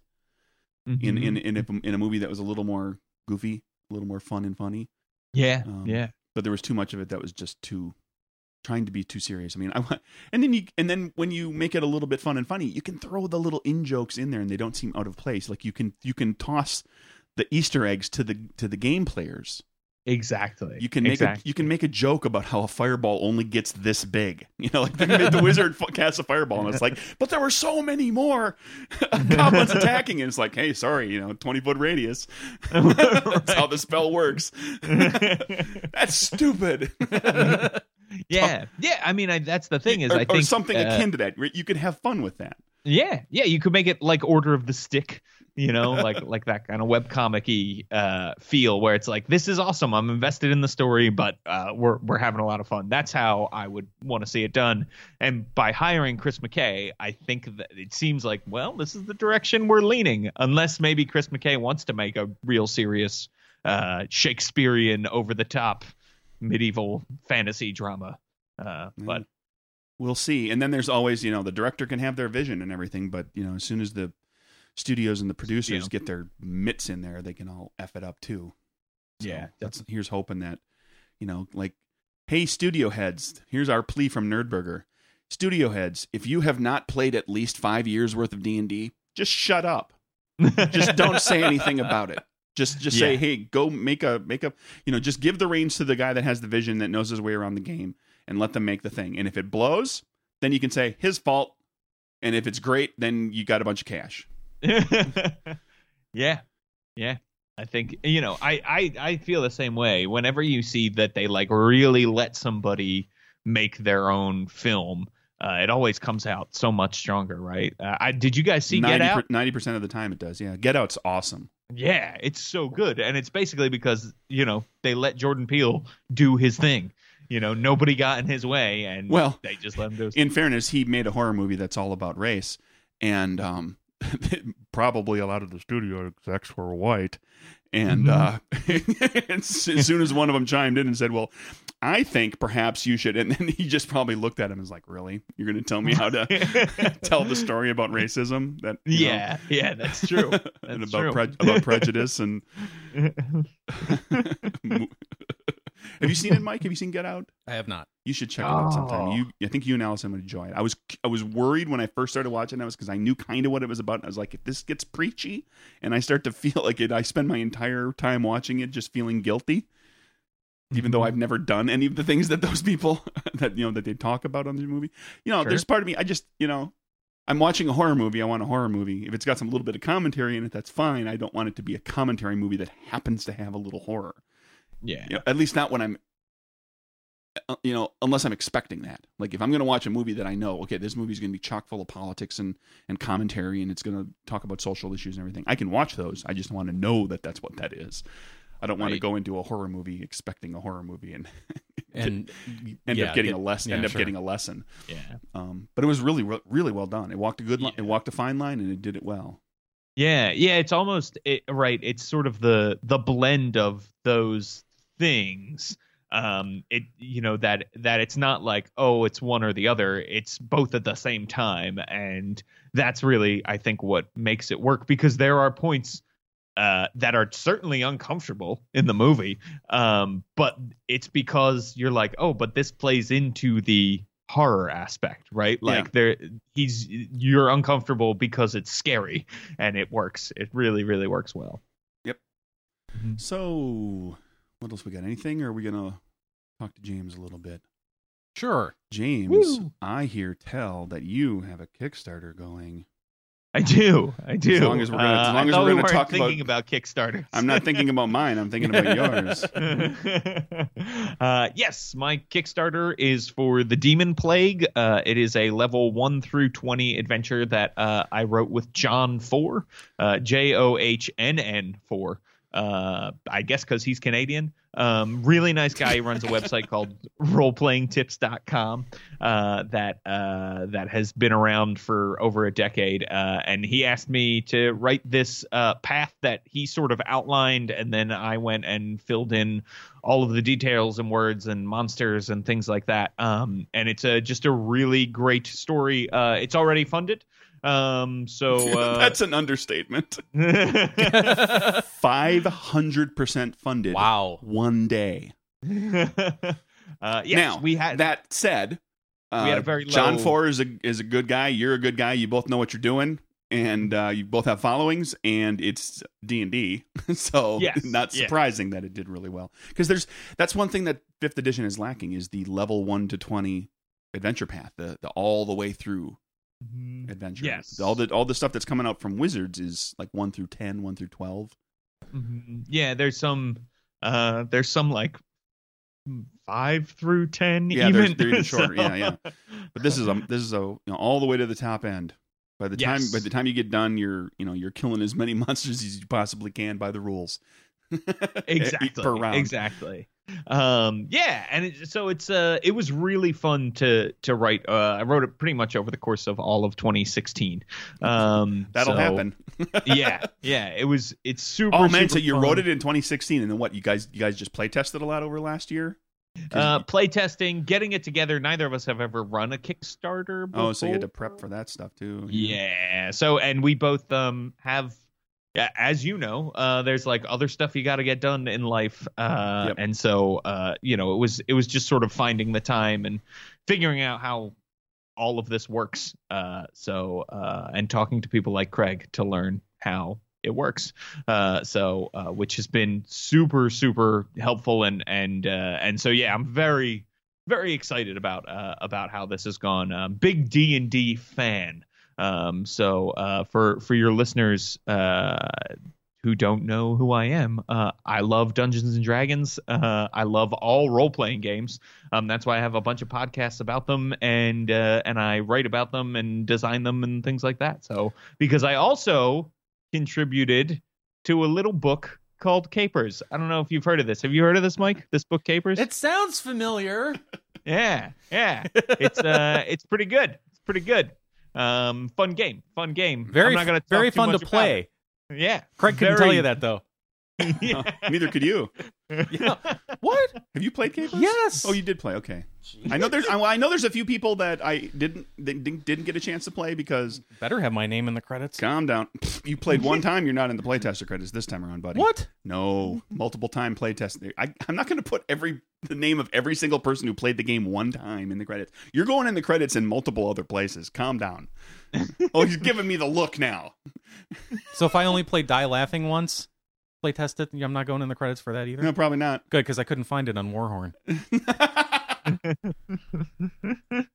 in Mhm. in in a, in a movie that was a little more goofy a little more fun and funny yeah, um, yeah. but there was too much of it that was just too trying to be too serious. I mean, I want, and then you and then when you make it a little bit fun and funny, you can throw the little in jokes in there, and they don't seem out of place. Like you can you can toss the Easter eggs to the to the game players. Exactly. You can make exactly. a you can make a joke about how a fireball only gets this big. You know, like the, wizard casts a fireball, and it's like, but there were so many more goblins attacking, and it's like, hey, sorry, you know, twenty foot radius. That's how the spell works. That's stupid. yeah, yeah. I mean, I, that's the thing is, or, I think or something uh, akin to that. You could have fun with that. Yeah, yeah, you could make it like Order of the Stick, you know, like like that kind of webcomic-y uh, feel where it's like this is awesome. I'm invested in the story, but uh, we're we're having a lot of fun. That's how I would want to see it done. And by hiring Chris McKay, I think that it seems like well, this is the direction we're leaning. Unless maybe Chris McKay wants to make a real serious uh, Shakespearean, over-the-top medieval fantasy drama. Uh, but We'll see. And then there's always, you know, the director can have their vision and everything, but you know, as soon as the studios and the producers Yeah. get their mitts in there, they can all f it up too. So Yeah, that's here's hoping that, you know, like, hey, studio heads, here's our plea from Nerdburger. Studio heads, if you have not played at least five years worth of D and D, just shut up. just don't say anything about it. Just just say, hey, go make a make a you know, just give the reins to the guy that has the vision that knows his way around the game and let them make the thing. And if it blows, then you can say his fault. And if it's great, then you got a bunch of cash. yeah, yeah. I think you know. I, I I feel the same way. Whenever you see that they like really let somebody make their own film, uh, it always comes out so much stronger, right? Uh, I did you guys see Get Out? Ninety percent of the time, it does. Yeah, Get Out's awesome. Yeah, it's so good, and it's basically because you know they let Jordan Peele do his thing. You know, nobody got in his way, and Well, they just let him do In fairness, he made a horror movie that's all about race, and um, probably a lot of the studio execs were white. And uh, as soon as one of them chimed in and said, "Well, I think perhaps you should," and then he just probably looked at him and was like, "Really? You're going to tell me how to tell the story about racism? That you know, yeah, yeah, that's true. and about true. pre- about prejudice and." Have you seen it, Mike? Have you seen Get Out? I have not. You should check it out sometime. Oh. You, I think you and Allison would enjoy it. I was, I was worried when I first started watching it, was because I knew kind of what it was about. And I was like, if this gets preachy, and I start to feel like it, I spend my entire time watching it just feeling guilty, even Mm-hmm. though I've never done any of the things that those people that you know that they talk about on the movie. You know, Sure. there's part of me. I just, you know, I'm watching a horror movie. I want a horror movie. If it's got some little bit of commentary in it, that's fine. I don't want it to be a commentary movie that happens to have a little horror. Yeah, You know, at least not when I'm, uh, you know, unless I'm expecting that. Like if I'm going to watch a movie that I know, okay, this movie's going to be chock full of politics and and commentary, and it's going to talk about social issues and everything. I can watch those. I just want to know that that's what that is. I don't want to go into a horror movie expecting a horror movie and And end yeah, up getting get- a lesson. yeah, end up sure. getting a lesson. yeah. Um, but it was really, really well done. It walked a good, li- Yeah. it walked a fine line, and it did it well. Yeah, yeah, it's almost it, right. It's sort of the the blend of those things. Um, it you know that that it's not like oh it's one or the other. It's both at the same time, and that's really I think what makes it work because there are points uh, that are certainly uncomfortable in the movie. Um, but it's because you're like oh, but this plays into the horror aspect, right? Like Yeah. there he's you're uncomfortable because it's scary and it works. It really really works well. Yep. So, what else we got? Anything, or are we gonna talk to James a little bit? sure. James, Woo. I hear tell that you have a Kickstarter going. I do. I do. As long as we're gonna- as Uh, long I as we're we gonna weren't talk thinking about, Kickstarter. I'm not thinking about mine. I'm thinking about yours. uh, yes, my Kickstarter is for the Demon Plague. Uh, it is a level one through twenty adventure that uh, I wrote with Johnn Four, uh, J O H N N Four. Uh, I guess because he's Canadian. Um, really nice guy. He runs a website called roleplayingtips.com uh, that uh, that has been around for over a decade. Uh, and he asked me to write this uh, path that he sort of outlined, and then I went and filled in all of the details and words and monsters and things like that. Um, and it's a, just a really great story. Uh, it's already funded. Um, so uh, That's an understatement. Five hundred percent funded. Wow. One day. uh, yes, now we had that said. Uh, we had a very John low- Four is a is a good guy. You're a good guy. You both know what you're doing, and uh, you both have followings, and it's D and D. So Yes, not yeah. surprising that it did really well. Because there's that's one thing that fifth edition is lacking is the level one to twenty adventure path, the, the all the way through adventure. Yes. all the all the stuff that's coming out from Wizards is like one through 10, 1 through twelve. Mhm. Yeah, there's some uh there's some like five through ten Yeah, even. there's- they're even shorter. So- Yeah, yeah. But this is a this is a you know, all the way to the top end. By the time by the time you get done, you're you know you're killing as many monsters as you possibly can by the rules. exactly per round. exactly um yeah and it, so it's uh it was really fun to to write uh i wrote it pretty much over the course of all of 2016 um That'll so- happen. yeah yeah it was it's super Oh man, super so you fun. wrote it in 2016, and then what? You guys you guys just play tested a lot over last year. uh play testing getting it together neither of us have ever run a kickstarter before. oh, so you had to prep for that stuff too. Yeah. So, and we both um have, yeah, as you know, uh, there's like other stuff you got to get done in life, uh, Yep. and so uh, you know, it was it was just sort of finding the time and figuring out how all of this works. Uh, so, uh, and talking to people like Craig to learn how it works. Uh, so uh, which has been super super helpful and and uh, and so yeah, I'm very very excited about uh, about how this has gone. Uh, big D and D fan. Um, so uh, for for your listeners uh, who don't know who I am, uh, I love Dungeons and Dragons. Uh, I love all role playing games. Um, that's why I have a bunch of podcasts about them, and uh, and I write about them and design them and things like that. So because I also contributed to a little book called Capers. I don't know if you've heard of this. Have you heard of this, Mike? This book, Capers? It sounds familiar. Yeah, yeah. It's uh, it's pretty good. It's pretty good. Um, fun game, fun game. Very, I'm not gonna talk very fun to play. it. Yeah, Craig couldn't Very- tell you that though. yeah. Neither could you. Yeah. what? Have you played Capers? Yes. Oh, you did play. Okay. I know there's. I, I know there's a few people that I didn't that didn't didn't get a chance to play because. Better have my name in the credits. Calm down. You played one time. You're not in the playtester credits this time around, buddy. What? No, multiple time playtest. I, I'm not going to put every the name of every single person who played the game one time in the credits. You're going in the credits in multiple other places. Calm down. oh, he's giving me the look now. So if I only play Die Laughing once, play test it, I'm not going in the credits for that either. No, probably not. Good, because I couldn't find it on Warhorn.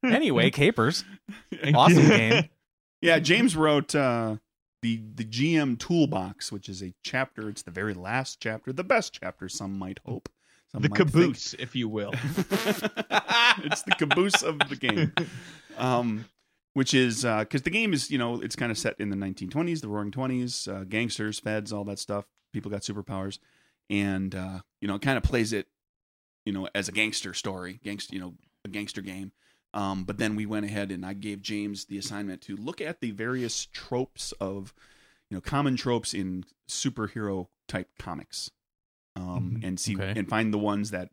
Anyway, Capers, awesome game. Yeah, James wrote uh, the the GM Toolbox, which is a chapter. It's the very last chapter, the best chapter. Some might hope. Some the might think. caboose, if you will. it's the caboose of the game. Um, which is because the game is you know it's kind of set in the 1920s, the Roaring Twenties, uh, gangsters, feds, all that stuff. People got superpowers, and uh, you know it kind of plays it, you know, as a gangster story, gangster, you know, a gangster game. Um, but then we went ahead and I gave James the assignment to look at the various tropes of, you know, common tropes in superhero type comics, um, Mhm. and see Okay. and find the ones that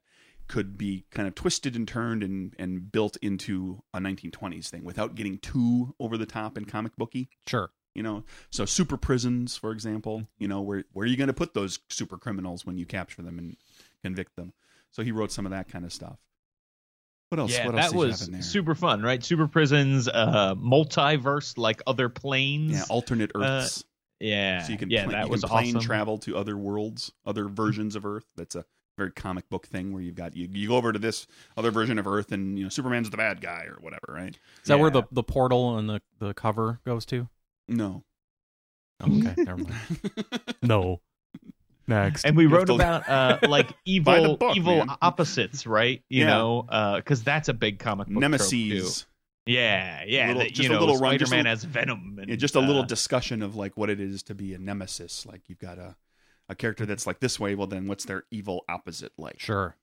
could be kind of twisted and turned and and built into a 1920s thing without getting too over the top and comic booky. Sure. You know, so super prisons, for example. You know, where where are you going to put those super criminals when you capture them and convict them? So he wrote some of that kind of stuff. What else? yeah, what else that did was there? super fun, right? Super prisons, uh, multiverse, like other planes. Yeah, alternate Earths. yeah, so you can yeah, pla- that you was can plane awesome. travel to other worlds, other versions of Earth. That's a very comic book thing where you've got you, you go over to this other version of Earth and you know Superman's the bad guy or whatever, right? Is that where the, the portal and the, the cover goes to? No. Oh, okay, never mind. No. Next. and we wrote to- about uh, like evil book, evil man. opposites, right? You Yeah. know, because that's a big comic book trope, Nemesis. too. Yeah, yeah. Little- that, just you a know, little run- just a Spider-Man little- has Venom. And, Yeah, just a little uh, discussion of like what it is to be a nemesis. Like you've got a a character that's like this way. Well, then what's their evil opposite like? Sure.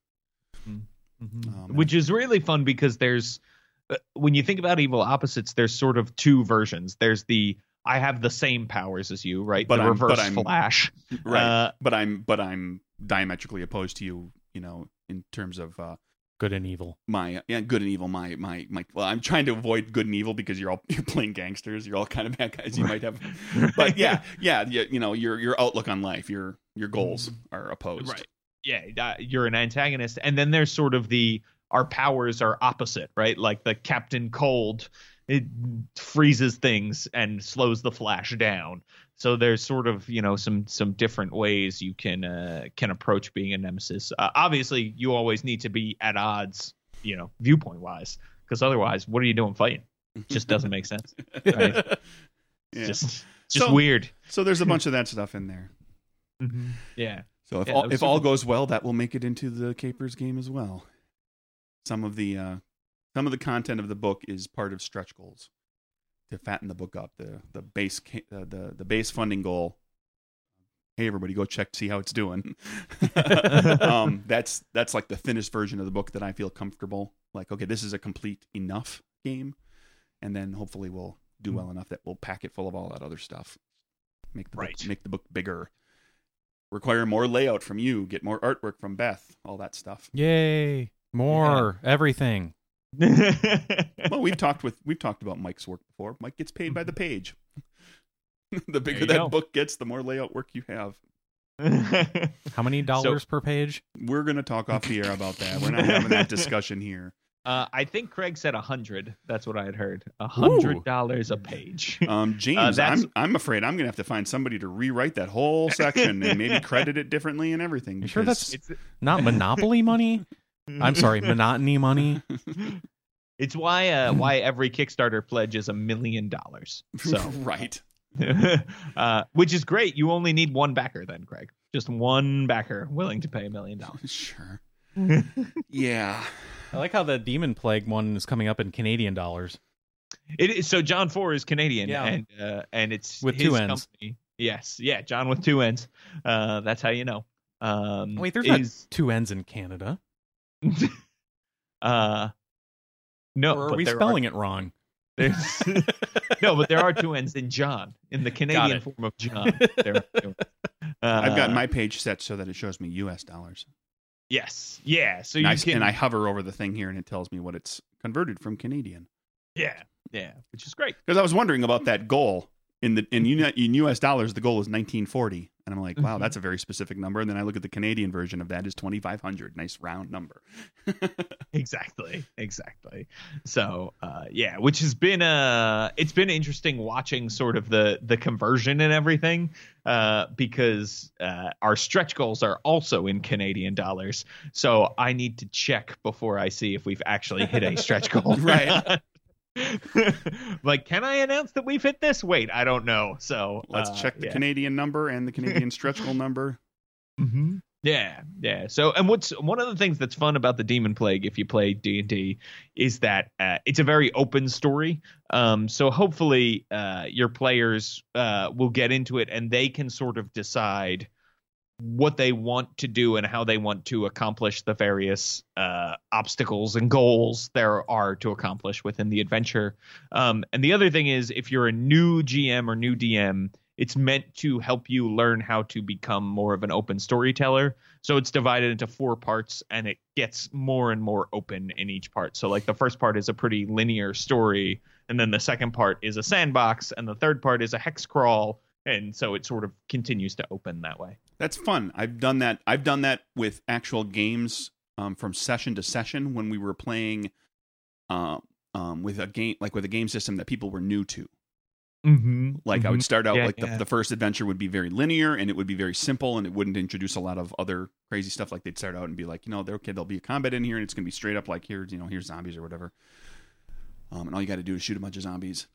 mhm. Um, which is really fun because there's uh, when you think about evil opposites, there's sort of two versions. There's the I have the same powers as you, right? But the I'm- but reverse I'm- Flash. right. Uh, but I'm but I'm diametrically opposed to you. You know, in terms of uh, Good and evil. my yeah, good and evil. My my my. Well, I'm trying to avoid good and evil because you're all you're playing gangsters. You're all kind of bad guys. You might have, but yeah, yeah, yeah. You know, your your outlook on life, your your goals are opposed. Right. yeah, uh, you're an antagonist, and then there's sort of the our powers are opposite, right? Like the Captain Cold, it freezes things and slows the Flash down. So there's sort of you know some some different ways you can uh, can approach being a nemesis. Uh, obviously, you always need to be at odds, you know, viewpoint wise, because otherwise, what are you doing fighting? It just doesn't make sense. Right. Yeah. just just So- weird. So there's a bunch of that stuff in there. Yeah. So if Yeah, all, if all goes well, that will make it into the Capers game as well. Some of the uh, some of the content of the book is part of stretch goals to fatten the book up. The the base uh, the the base funding goal. Hey everybody, go check see how it's doing. um, that's that's like the thinnest version of the book that I feel comfortable. Like okay, this is a complete enough game, and then hopefully we'll do well enough that we'll pack it full of all that other stuff. Make the Right. book, make the book bigger require more layout from you, get more artwork from Beth, all that stuff. Yay. More. Everything. Well, we've talked with we've talked about Mike's work before. Mike gets paid by the page. the bigger that go. book gets, the more layout work you have. How many dollars per page? We're gonna talk off the air about that. We're not having that discussion here. Uh, I think Craig said a hundred. That's what I had heard. A hundred dollars a page. Um, James, that's- I'm I'm afraid I'm gonna have to find somebody to rewrite that whole section and maybe credit it differently and everything. You sure because- that's not monopoly money? I'm sorry, monotony money. It's why uh, why every Kickstarter pledge is a million dollars. So, right. uh, which is great. You only need one backer then, Craig. Just one backer willing to pay a million dollars. Sure. yeah. I like how the Demon Plague one is coming up in Canadian dollars. It is so Johnn Four is Canadian, Yeah. and uh, and it's With his two ends. company. Yes, yeah, John with two ends. Uh, that's how you know. Um, Wait, there's is, not two ends in Canada. uh, no, or are but we there spelling it wrong? There's, no, but there are two N's in John in the Canadian form of John. There are two. I've got Uh, my page set so that it shows me U.S. dollars. yes, yeah. So And you I, can and I hover over the thing here and it tells me what it's converted from Canadian. yeah yeah, which is great. Because I was wondering about that goal in the in, in U.S. dollars. The goal is 1940, and I'm like, wow, Mhm. that's a very specific number. And then I look at the Canadian version of that is 2,500. Nice round number. exactly exactly so uh yeah which has been uh it's been interesting watching sort of the the conversion and everything uh because uh our stretch goals are also in canadian dollars so i need to check before i see if we've actually hit a stretch goal Right. like can i announce that we've hit this wait i don't know so Let's uh, check the yeah. Canadian number and the Canadian stretch goal number. hmm Yeah, yeah. So, and what's one of the things that's fun about the Demon Plague, if you play D and D, is that uh, it's a very open story. Um, so hopefully, uh, your players uh, will get into it and they can sort of decide what they want to do and how they want to accomplish the various uh, obstacles and goals there are to accomplish within the adventure. Um, and the other thing is, if you're a new GM or new DM, it's meant to help you learn how to become more of an open storyteller. So it's divided into four parts and it gets more and more open in each part. So, like, the first part is a pretty linear story, and then the second part is a sandbox, and the third part is a hex crawl. And so it sort of continues to open that way. That's fun. I've done that. I've done that with actual games um, from session to session when we were playing uh, um, with a game like with a game system that people were new to. Mm-hmm. Like I would start out Yeah, like yeah. the, the first adventure would be very linear and it would be very simple and it wouldn't introduce a lot of other crazy stuff. Like they'd start out and be like, you know, they're okay, there'll be a combat in here and it's gonna be straight up like here's you know here's zombies or whatever. Um, and all you got to do is shoot a bunch of zombies.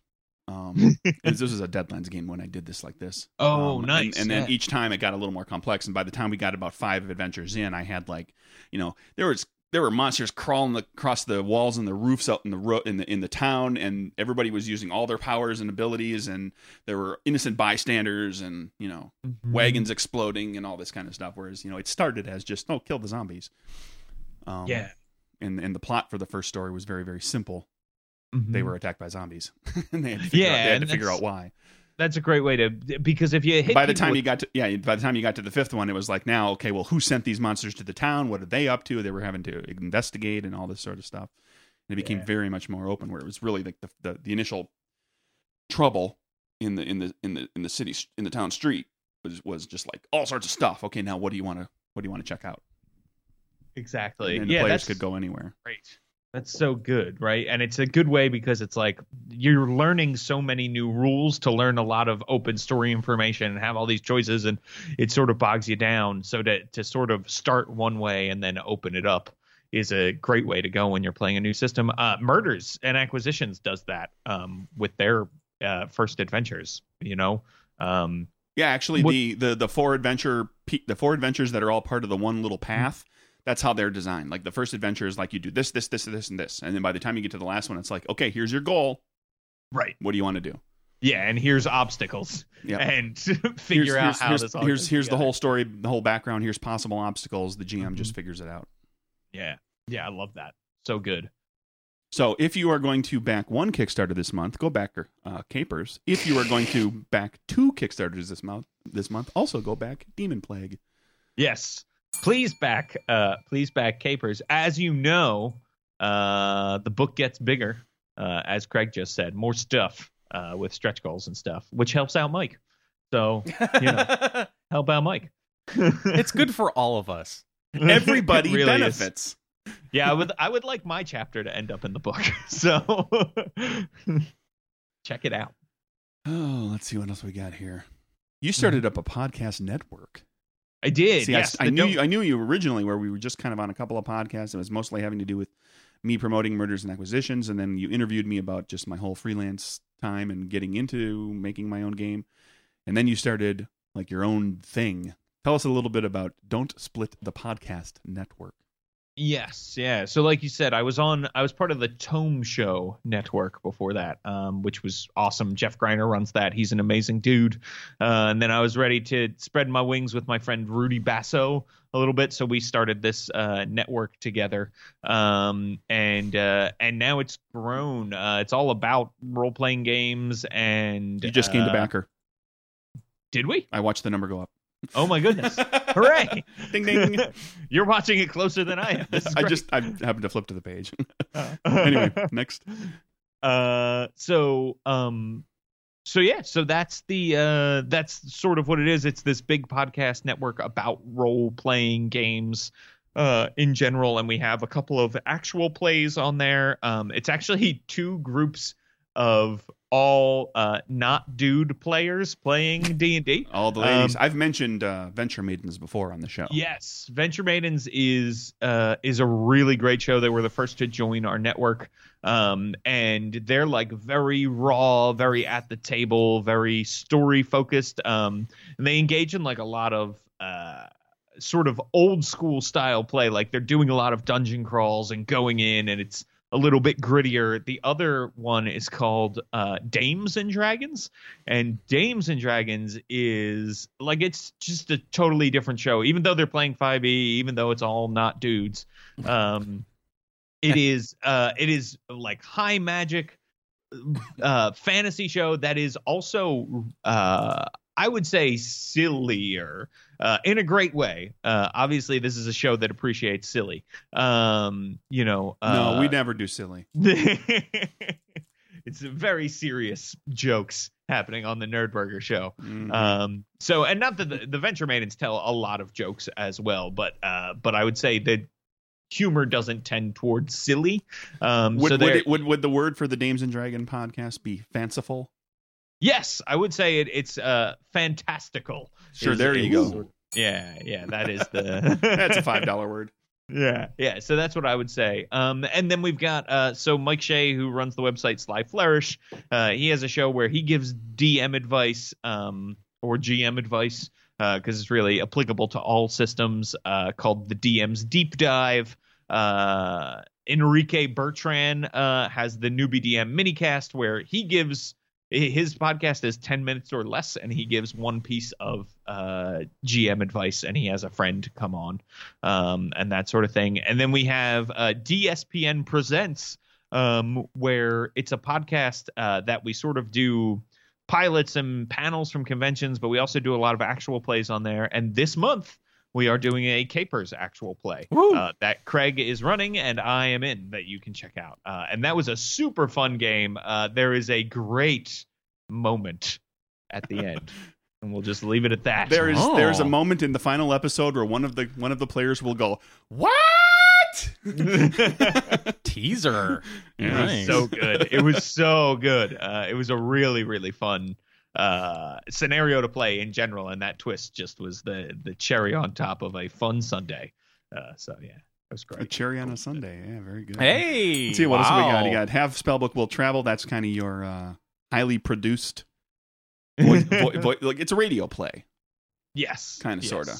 Um, this was a Deadlands game when I did this like this. Oh, Um, and- nice, And, then yeah. each time it got a little more complex. And by the time we got about five adventures in, I had like, you know, there was there were monsters crawling across the walls and the roofs out in the ro- in the in the town, and everybody was using all their powers and abilities, and there were innocent bystanders, and you know, Mm-hmm. wagons exploding and all this kind of stuff. Whereas you know, it started as just oh, kill the zombies. Um, Yeah. And and the plot for the first story was very very simple. Mhm. They were attacked by zombies, and they had to figure Yeah, out, they had to figure out why. That's a great way to because if you hit by the time with- you got to yeah by the time you got to the fifth one it was like now okay well who sent these monsters to the town? What are they up to? They were having to investigate and all this sort of stuff. And it became Yeah. very much more open where it was really like the, the the initial trouble in the in the in the in the city in the town street was was just like all sorts of stuff. Okay now what do you want to what do you want to check out? Exactly. And the yeah players could go anywhere. great that's so good right? And it's a good way because it's like you're learning so many new rules to learn a lot of open story information and have all these choices and it sort of bogs you down. So to to sort of start one way and then open it up is a great way to go when you're playing a new system. Uh murders and acquisitions does that um with their uh first adventures you know? Um Yeah, actually, What- the, the the four adventure the four adventures that are all part of the one little path. That's how they're designed. Like the first adventure is like you do this, this, this, this, and this, and then by the time you get to the last one, it's like, okay, here's your goal. right What do you want to do? yeah and here's obstacles Yeah. and figure here's, out here's, how here's, this all here's, here's the whole story, the whole background. Here's possible obstacles. The GM just Mhm. figures it out. Yeah. Yeah, I love that. So good. So if you are going to back one Kickstarter this month, go back uh, Capers. If you are going to back two Kickstarters this month, this month also go back Demon Plague. Yes. Please back uh please back capers. As you know, uh the book gets bigger, uh, as Craig just said, more stuff uh with stretch goals and stuff, which helps out Mike. So you know, help out Mike. it's good for all of us. Everybody really is. benefits. yeah, I would I would like my chapter to end up in the book. So check it out. Oh, let's see what else we got here. You started up a podcast network. I did. See, yes, I, I knew you, I knew you originally where we were just kind of on a couple of podcasts. It was mostly having to do with me promoting murders and acquisitions, and then you interviewed me about just my whole freelance time and getting into making my own game, and then you started like your own thing. Tell us a little bit about Don't Split the Podcast Network. Yes, yeah. So like you said, I was on I was part of the Tome Show network before that, um, which was awesome. Jeff Greiner runs that. He's an amazing dude. Uh, and then I was ready to spread my wings with my friend Rudy Basso a little bit, so we started this uh, network together. Um, and uh, and now it's grown. Uh, it's all about role playing games and You just gained a uh, backer. Did we? I watched the number go up. Oh my goodness. Hooray! ding ding. You're watching it closer than I am. I just I happened to flip to the page. anyway, next. uh so um so yeah so that's the uh that's sort of what it is it's this big podcast network about role playing games uh in general and we have a couple of actual plays on there um it's actually two groups of all uh not dude players playing D&D All the ladies. Um, I've mentioned uh, Venture Maidens before on the show. Yes, Venture Maidens is uh, is a really great show. They were the first to join our network, um, and they're like very raw, very at the table, very story focused. Um, and they engage in like a lot of uh, sort of old school style play. Like they're doing a lot of dungeon crawls and going in, and it's a little bit grittier. The other one is called uh, Dames and Dragons, and Dames and Dragons is like it's just a totally different show. Even though they're playing 5e, even though it's all not dudes, um, it is uh, it is like high magic uh, fantasy show that is also uh, I would say sillier uh, in a great way. Uh, obviously, this is a show that appreciates silly. Um, you know, uh, No, we never do silly. it's very serious jokes happening on the Nerdburger show. Mhm. Um, so, and not that the, the Venture Maidens tell a lot of jokes as well, but uh, but I would say that humor doesn't tend towards silly. Um, would, so would, it, would would the word for the Dames and Dragon podcast be fanciful? Yes, I would say it, it's uh, fantastical. Sure, is- there you is- go. Yeah, yeah, that is the That's a five dollar word. Yeah, yeah. So that's what I would say. Um, and then we've got uh, so Mike Shea, who runs the website Sly Flourish. Uh, he has a show where he gives DM advice, um, or GM advice, uh, because it's really applicable to all systems. Uh, called the DM's Deep Dive. Uh, Enrique Bertrand uh, has the Newbie DM minicast where he gives his podcast is 10 minutes or less and he gives one piece of uh, gm advice and he has a friend come on um, and that sort of thing. And then we have uh, dspn presents um, where it's a podcast uh, that we sort of do pilots and panels from conventions but we also do a lot of actual plays on there. And this month we are doing a capers actual play uh, that Craig is running and I am in that you can check out. Uh, and that was a super fun game. Uh, there is a great moment at the end, and we'll just leave it at that. There is Oh. there's a moment in the final episode where one of the one of the players will go, "What?" Teaser. Yeah. Nice. so good. It was so good. Uh, it was a really really fun uh, scenario to play in general, and that twist just was the the cherry on top of a fun Sunday. Uh, so yeah, it was A great. cherry on a Sunday. Yeah, very good. Hey. Let's see what else we got. You got have spellbook will travel. That's kind of your uh, highly produced. Voice, vo- vo- like it's a radio play. yes, Kinda, yes. sorta.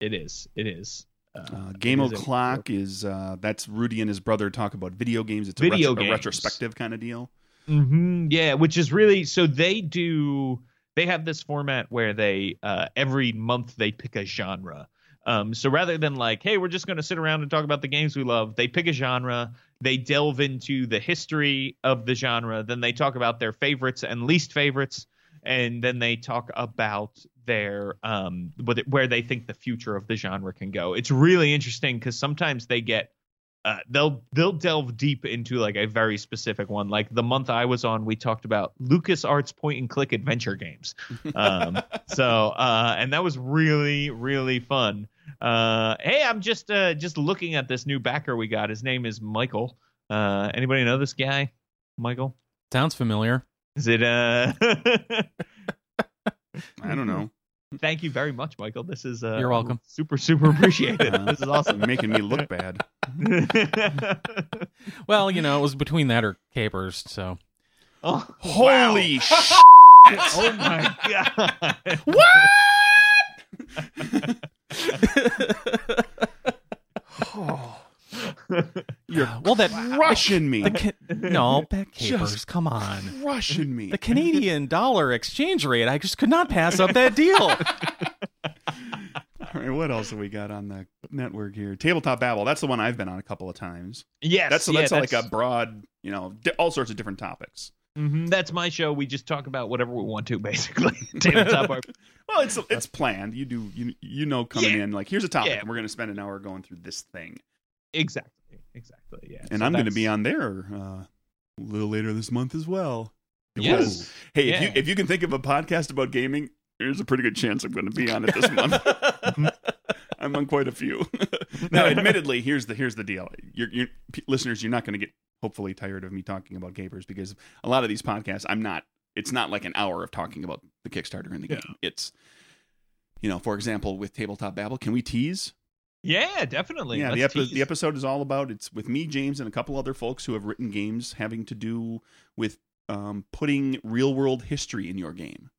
It is. It is. Uh, Uh, Game it is a- o'clock is uh, that's Rudy and his brother talk about video games. It's a, Video retro- a retrospective kind of deal. Hmm Yeah, which is really so they do. They have this format where they uh, every month they pick a genre. Um, so rather than like, hey, we're just going to sit around and talk about the games we love, they pick a genre. They delve into the history of the genre. Then they talk about their favorites and least favorites, and then they talk about their um where they think the future of the genre can go. It's really interesting because sometimes they get uh, they'll they'll delve deep into like a very specific one. Like the month I was on, we talked about Lucas Arts point and click adventure games. Um, so uh, and that was really really fun. Uh, hey, I'm just uh, just looking at this new backer we got. His name is Michael. Uh, anybody know this guy? Michael? Sounds familiar. Is it? Uh... I don't know. Thank you very much, Michael. This is uh, You're welcome. Super, super appreciated. Uh, this is awesome. You're making me look bad. Well, you know, it was between that or capers. So oh, Holy wow. sh! Oh my god! You're well, that crushing me. the ca- no, that capers. Just- Come on. Crushing me. The Canadian dollar exchange rate. I just could not pass up that deal. All right, what else have we got on the network here? Tabletop Babble. That's the one I've been on a couple of times. Yes, That's yeah, that's, like a broad, you know, di- all sorts of different topics. mhm, that's my show. We just talk about whatever we want to, basically. Tabletop RPG. Well, it's it's planned. You do you you know coming Yeah. in like here's a topic, Yeah. and we're going to spend an hour going through this thing, Exactly. Exactly. Yeah. and So I'm going to be on there uh, a little later this month as well. Yes. Hey, if you if you can think of a podcast about gaming, there's a pretty good chance I'm going to be on it this month. I'm on quite a few. now, admittedly, here's the here's the deal. You're, you're, p- listeners, you're not going to get hopefully tired of me talking about capers because a lot of these podcasts, I'm not. It's not like an hour of talking about the Kickstarter and the game. It's, you know, for example, with Tabletop Babble, can we tease? Yeah, definitely. yeah, the, epi- the episode is all about. It's with me, James, and a couple other folks who have written games having to do with um, putting real world history in your game.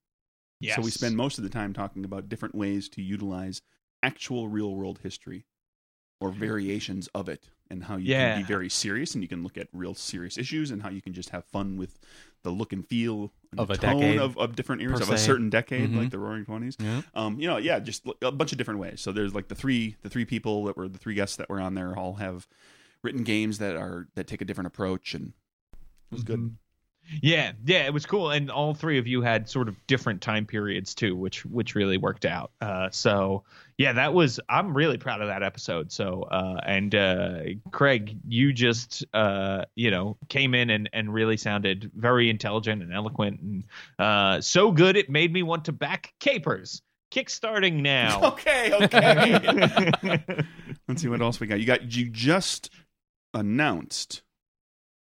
Yes. So we spend most of the time talking about different ways to utilize actual real world history or variations of it and how you Yeah. can be very serious and you can look at real serious issues and how you can just have fun with the look and feel and Of the a tone decade, of, of different eras of a certain decade Mhm. like the roaring 20s yeah. um, you know, yeah, just a bunch of different ways. So there's like the three the three people that were the three guests that were on there all have written games that are that take a different approach and it was good. Yeah, yeah, it was cool, and all three of you had sort of different time periods too, which which really worked out. Uh, so yeah, that was I'm really proud of that episode. So uh, and uh, Craig, you just uh, you know came in and and really sounded very intelligent and eloquent, and uh, so good it made me want to back Capers. Kickstarting now. Okay, okay. Let's see what else we got. You got you just announced.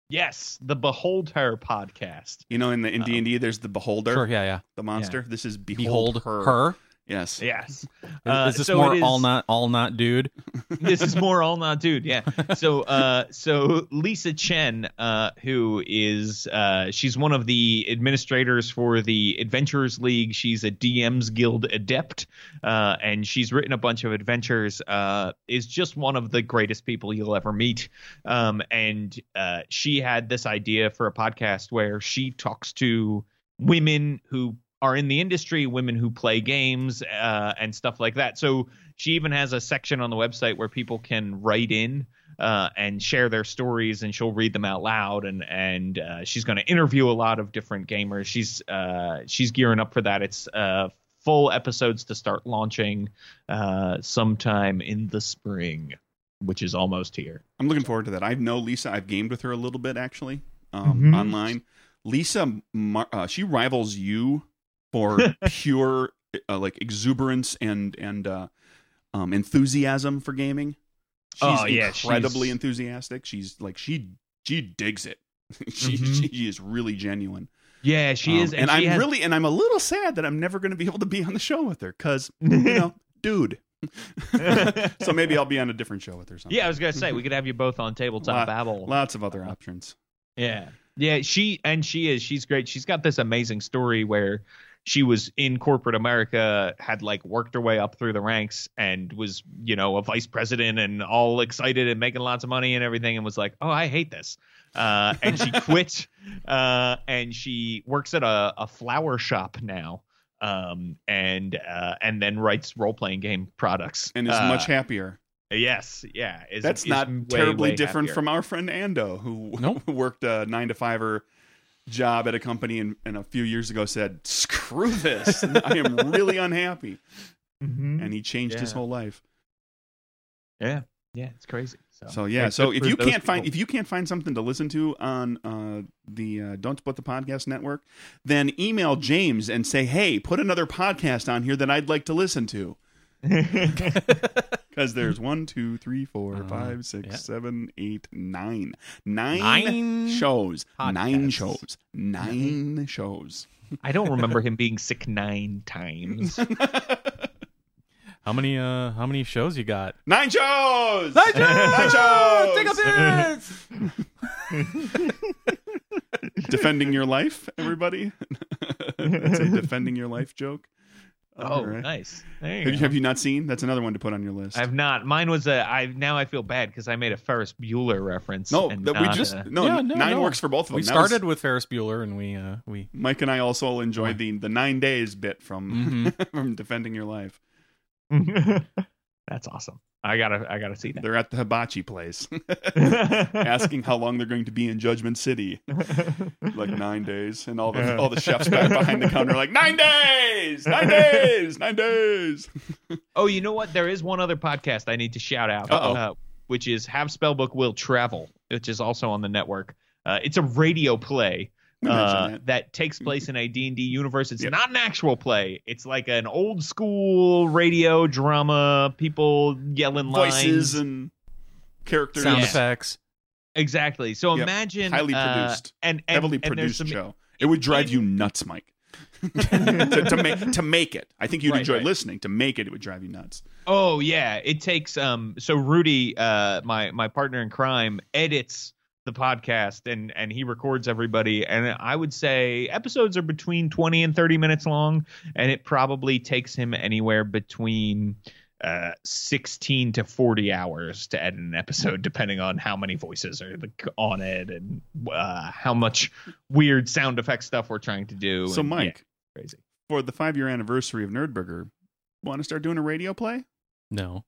Yes, the Behold Her podcast. You know, in the in D and D, there's the beholder, Sure. Yeah. Yeah. the monster. This is behold, Behold her. her. Yes. Yes. Is- Uh, is this so more it is- all not all not dude? this is more all not dude yeah so uh so lisa chen uh who is uh she's one of the administrators for the adventurers league she's a dms guild adept uh and she's written a bunch of adventures uh is just one of the greatest people you'll ever meet um and uh she had this idea for a podcast where she talks to women who are in the industry, women who play games, uh, and stuff like that. So she even has a section on the website where people can write in uh, and share their stories, and she'll read them out loud. And and uh, she's going to interview a lot of different gamers. She's uh, she's gearing up for that. It's uh, full episodes to start launching uh, sometime in the spring, which is almost here. I'm looking forward to that. I know Lisa. I've gamed with her a little bit actually um, Mhm. online. Lisa, uh, she rivals you for pure uh, like exuberance and and uh, um, enthusiasm for gaming. She's Oh, yeah, incredibly she's- enthusiastic. She's like she she digs it. she Mhm. she is really genuine. Yeah, she Um, is, and, she I'm has- really and I'm a little sad that I'm never going to be able to be on the show with her because you know, dude. so maybe I'll be on a different show with her. Sometime. Yeah, I was gonna say we could have you both on tabletop Lot- babble. lots of other options. Yeah. Yeah, she and she is she's great. She's got this amazing story where she was in corporate America, had like worked her way up through the ranks and was, you know, a vice president and all excited and making lots of money and everything and was like, "Oh, I hate this." Uh, and she quit uh, and she works at a, a flower shop now. Um, and uh, and then writes role playing game products and is Uh, much happier. Yes, yeah. Is, That's is not way, terribly way different happier. from our friend Ando, who Nope. worked a nine to fiver job at a company and, and a few years ago said, "Screw this! I am really unhappy," Mhm. and he changed his whole life. Yeah, yeah, it's crazy. So, So yeah, yeah, so if you can't find if you can't find something to listen to on uh, the uh, Don't Split the Podcast Network, then email James and say, "Hey, put another podcast on here that I'd like to listen to." Because there's one, two, three, four, Uh, five, six, yeah. seven, eight, nine. Nine, Nine shows. Nine podcasts. shows. Nine shows. I don't remember him being sick nine times. How many uh how many shows you got? Nine shows. Nine Nine shows. Take a piss! defending your life, everybody. That's a defending your life joke. Oh, All right. nice. There you Have you, have you not seen? That's another one to put on your list. I've not. Mine was a. I now I feel bad because I made a Ferris Bueller reference. no, and that we just a- no, Yeah, no, nine no. works for both of them. We That was- started with Ferris Bueller and we uh we Mike and I also enjoyed the the nine days bit from Mhm. from defending your life. That's awesome. I gotta. I gotta see that. They're at the hibachi place, asking how long they're going to be in Judgment City. Like nine days, and all the all the chefs back behind the counter are like nine days, nine days, nine days. Oh, you know what? There is one other podcast I need to shout out, Uh-oh. uh, which is Have Spellbook Will Travel, which is also on the network. Uh, it's a radio play We mentioned uh, that. that takes place in a D&D universe. It's Yep. not an actual play. It's like an old school radio drama, people yelling Voices lines. and characters, sound Yeah. effects. exactly. So Yep. imagine highly uh, produced, and, and heavily and produced some- show. It would drive you nuts, Mike. to, to make to make it, I think you'd Right, enjoy right. listening. To make it, it would drive you nuts. Oh yeah, it takes um so Rudy uh my my partner in crime edits the podcast and and he records everybody and I would say episodes are between 20 and 30 minutes long and it probably takes him anywhere between uh 16 to 40 hours to edit an episode depending on how many voices are on it and uh how much weird sound effect stuff we're trying to do So, and, yeah, Mike, crazy for the five year anniversary of Nerdburger, want to start doing a radio play? No.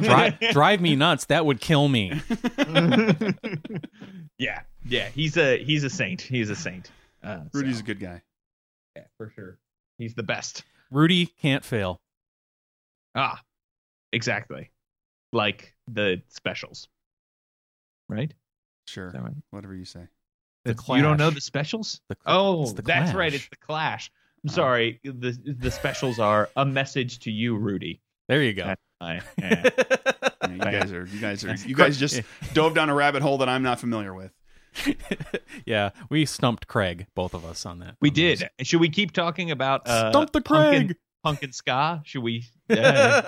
Drive drive me nuts. That would kill me. yeah, yeah, he's a he's a saint. He's a saint. Uh, Rudy's so, a good guy. yeah, for sure. He's the best. Rudy can't fail. Ah, exactly. Like the specials, right? Sure, right? whatever you say. The You don't know the specials? The- Oh, it's the that's right. It's the Clash. I'm Oh. sorry. The the specials are a message to you, Rudy. There you go. I, yeah. Yeah, you guys are you guys are you guys just dove down a rabbit hole that I'm not familiar with. yeah, we stumped Craig, both of us, on that. we on those. did. Should we keep talking about uh, Stump the Craig. punk and ska? Should we? Uh,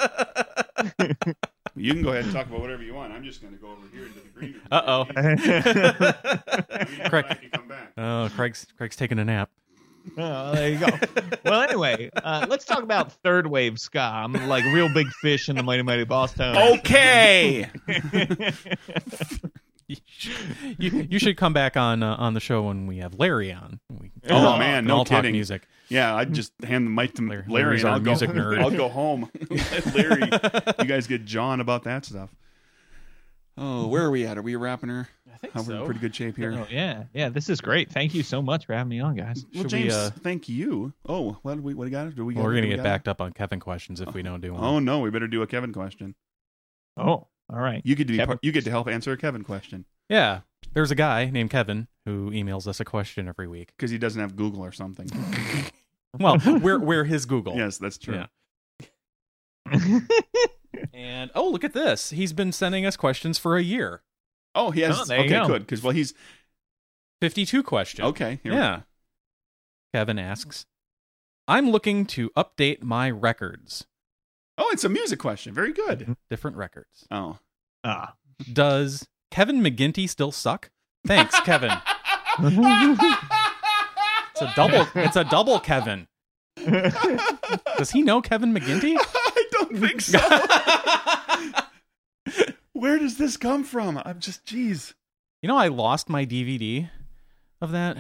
You can go ahead and talk about whatever you want. I'm just going to go over here into the green room. Uh-oh. Craig- I can come back. oh, Craig's Craig's taking a nap. Oh, there you go. well, anyway, uh, let's talk about third wave ska. I'm like Reel Big Fish in the Mighty Mighty Bosstones. Okay. You should, you, you should come back on uh, on the show when we have Larry on. We, Oh, man, can no all talk kidding. music. Yeah, I'd just hand the mic to Larry- Larry, Larry's and our I'll go, music nerd. I'll go home. Larry, you guys get John about that stuff. Oh, where are we at? Are we wrapping her? I think Are we in pretty good shape here? Oh, yeah, yeah. This is great. Thank you so much for having me on, guys. Well, Should we, James, uh, thank you. Oh, what do we what do we got? Do we got? Well, we're gonna we get got- backed up on Kevin questions if we don't do one. Oh no, we better do a Kevin question. Oh, all right. You get to be part, you get to help answer a Kevin question Yeah, there's a guy named Kevin who emails us a question every week. because he doesn't have Google or something. Well, we're we're his Google. yes, that's true. Yeah. And oh, look at this. He's been sending us questions for a year. Oh, he has. Oh, there okay, go. good. Because well, he's 52 questions. okay. here we Yeah. Kevin asks, I'm looking to update my records. Oh, it's a music question. Very Mm-hmm. good. Different records. Oh, ah. Does Kevin McGinty still suck? Thanks, Kevin. It's a double it's a double Kevin. Does he know Kevin McGinty? I don't think so. Where does this come from? I'm just, jeez. You know I lost my DVD of that,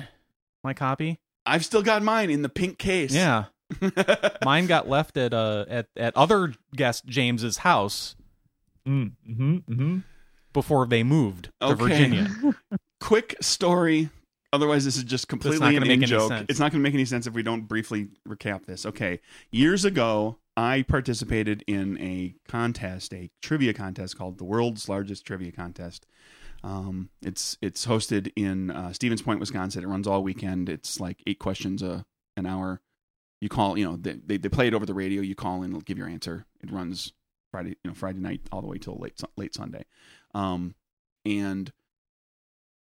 my copy. I've still got mine in the pink case. Yeah, mine got left at uh at at other guest James's house Mm, mm-hmm, mm-hmm. before they moved to Okay. Virginia. Quick story. Otherwise, this is just completely gonna an in joke. sense. It's not going to make any sense if we don't briefly recap this. Okay, years ago, I participated in a contest, a trivia contest called the World's Largest Trivia Contest. Um, it's it's hosted in uh, Stevens Point, Wisconsin. It runs all weekend. It's like eight questions a an hour. you call, you know, they, they they play it over the radio. You call they'll give your answer. It runs Friday, you know, Friday night all the way till late late Sunday. Um, and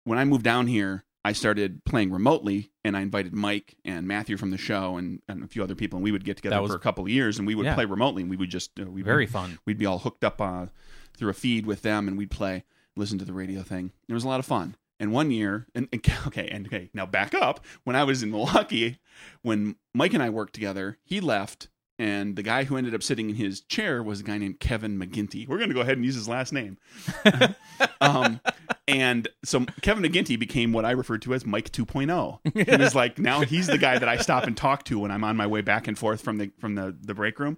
when I moved down here, I started playing remotely, and I invited Mike and Matthew from the show and, and a few other people, and we would get together was- for a couple of years, and we would Yeah. play remotely, and we would just uh, we Very fun. we'd be all hooked up uh, through a feed with them, and we'd play, listen to the radio thing. It was a lot of fun. And one year, and, and okay, and okay, now back up. When I was in Milwaukee, when Mike and I worked together, he left, and the guy who ended up sitting in his chair was a guy named Kevin McGinty. We're going to go ahead and use his last name. um, and so Kevin McGinty became what I referred to as Mike 2.0. He was like now he's the guy that I stop and talk to when I'm on my way back and forth from the from the the break room.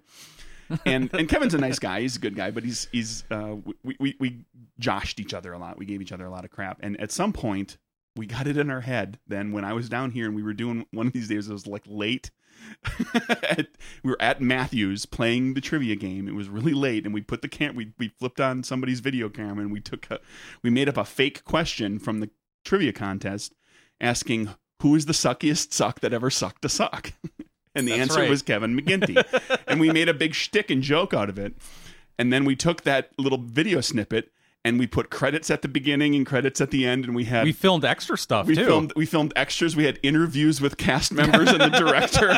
And and Kevin's a nice guy. He's a good guy, but he's he's uh, we, we we joshed each other a lot. We gave each other a lot of crap. And at some point, we got it in our head. Then when I was down here and we were doing one of these days, it was like late. at, we were at Matthews playing the trivia game. It was really late, and we put the cam. We we flipped on somebody's video camera, and we took a, we made up a fake question from the trivia contest, asking who is the suckiest suck that ever sucked a suck, and the That's answer right. was Kevin McGinty, and we made a big shtick and joke out of it, and then we took that little video snippet. And we put credits at the beginning and credits at the end, and we had We filmed extra stuff we too. filmed we filmed extras. We had interviews with cast members and the director.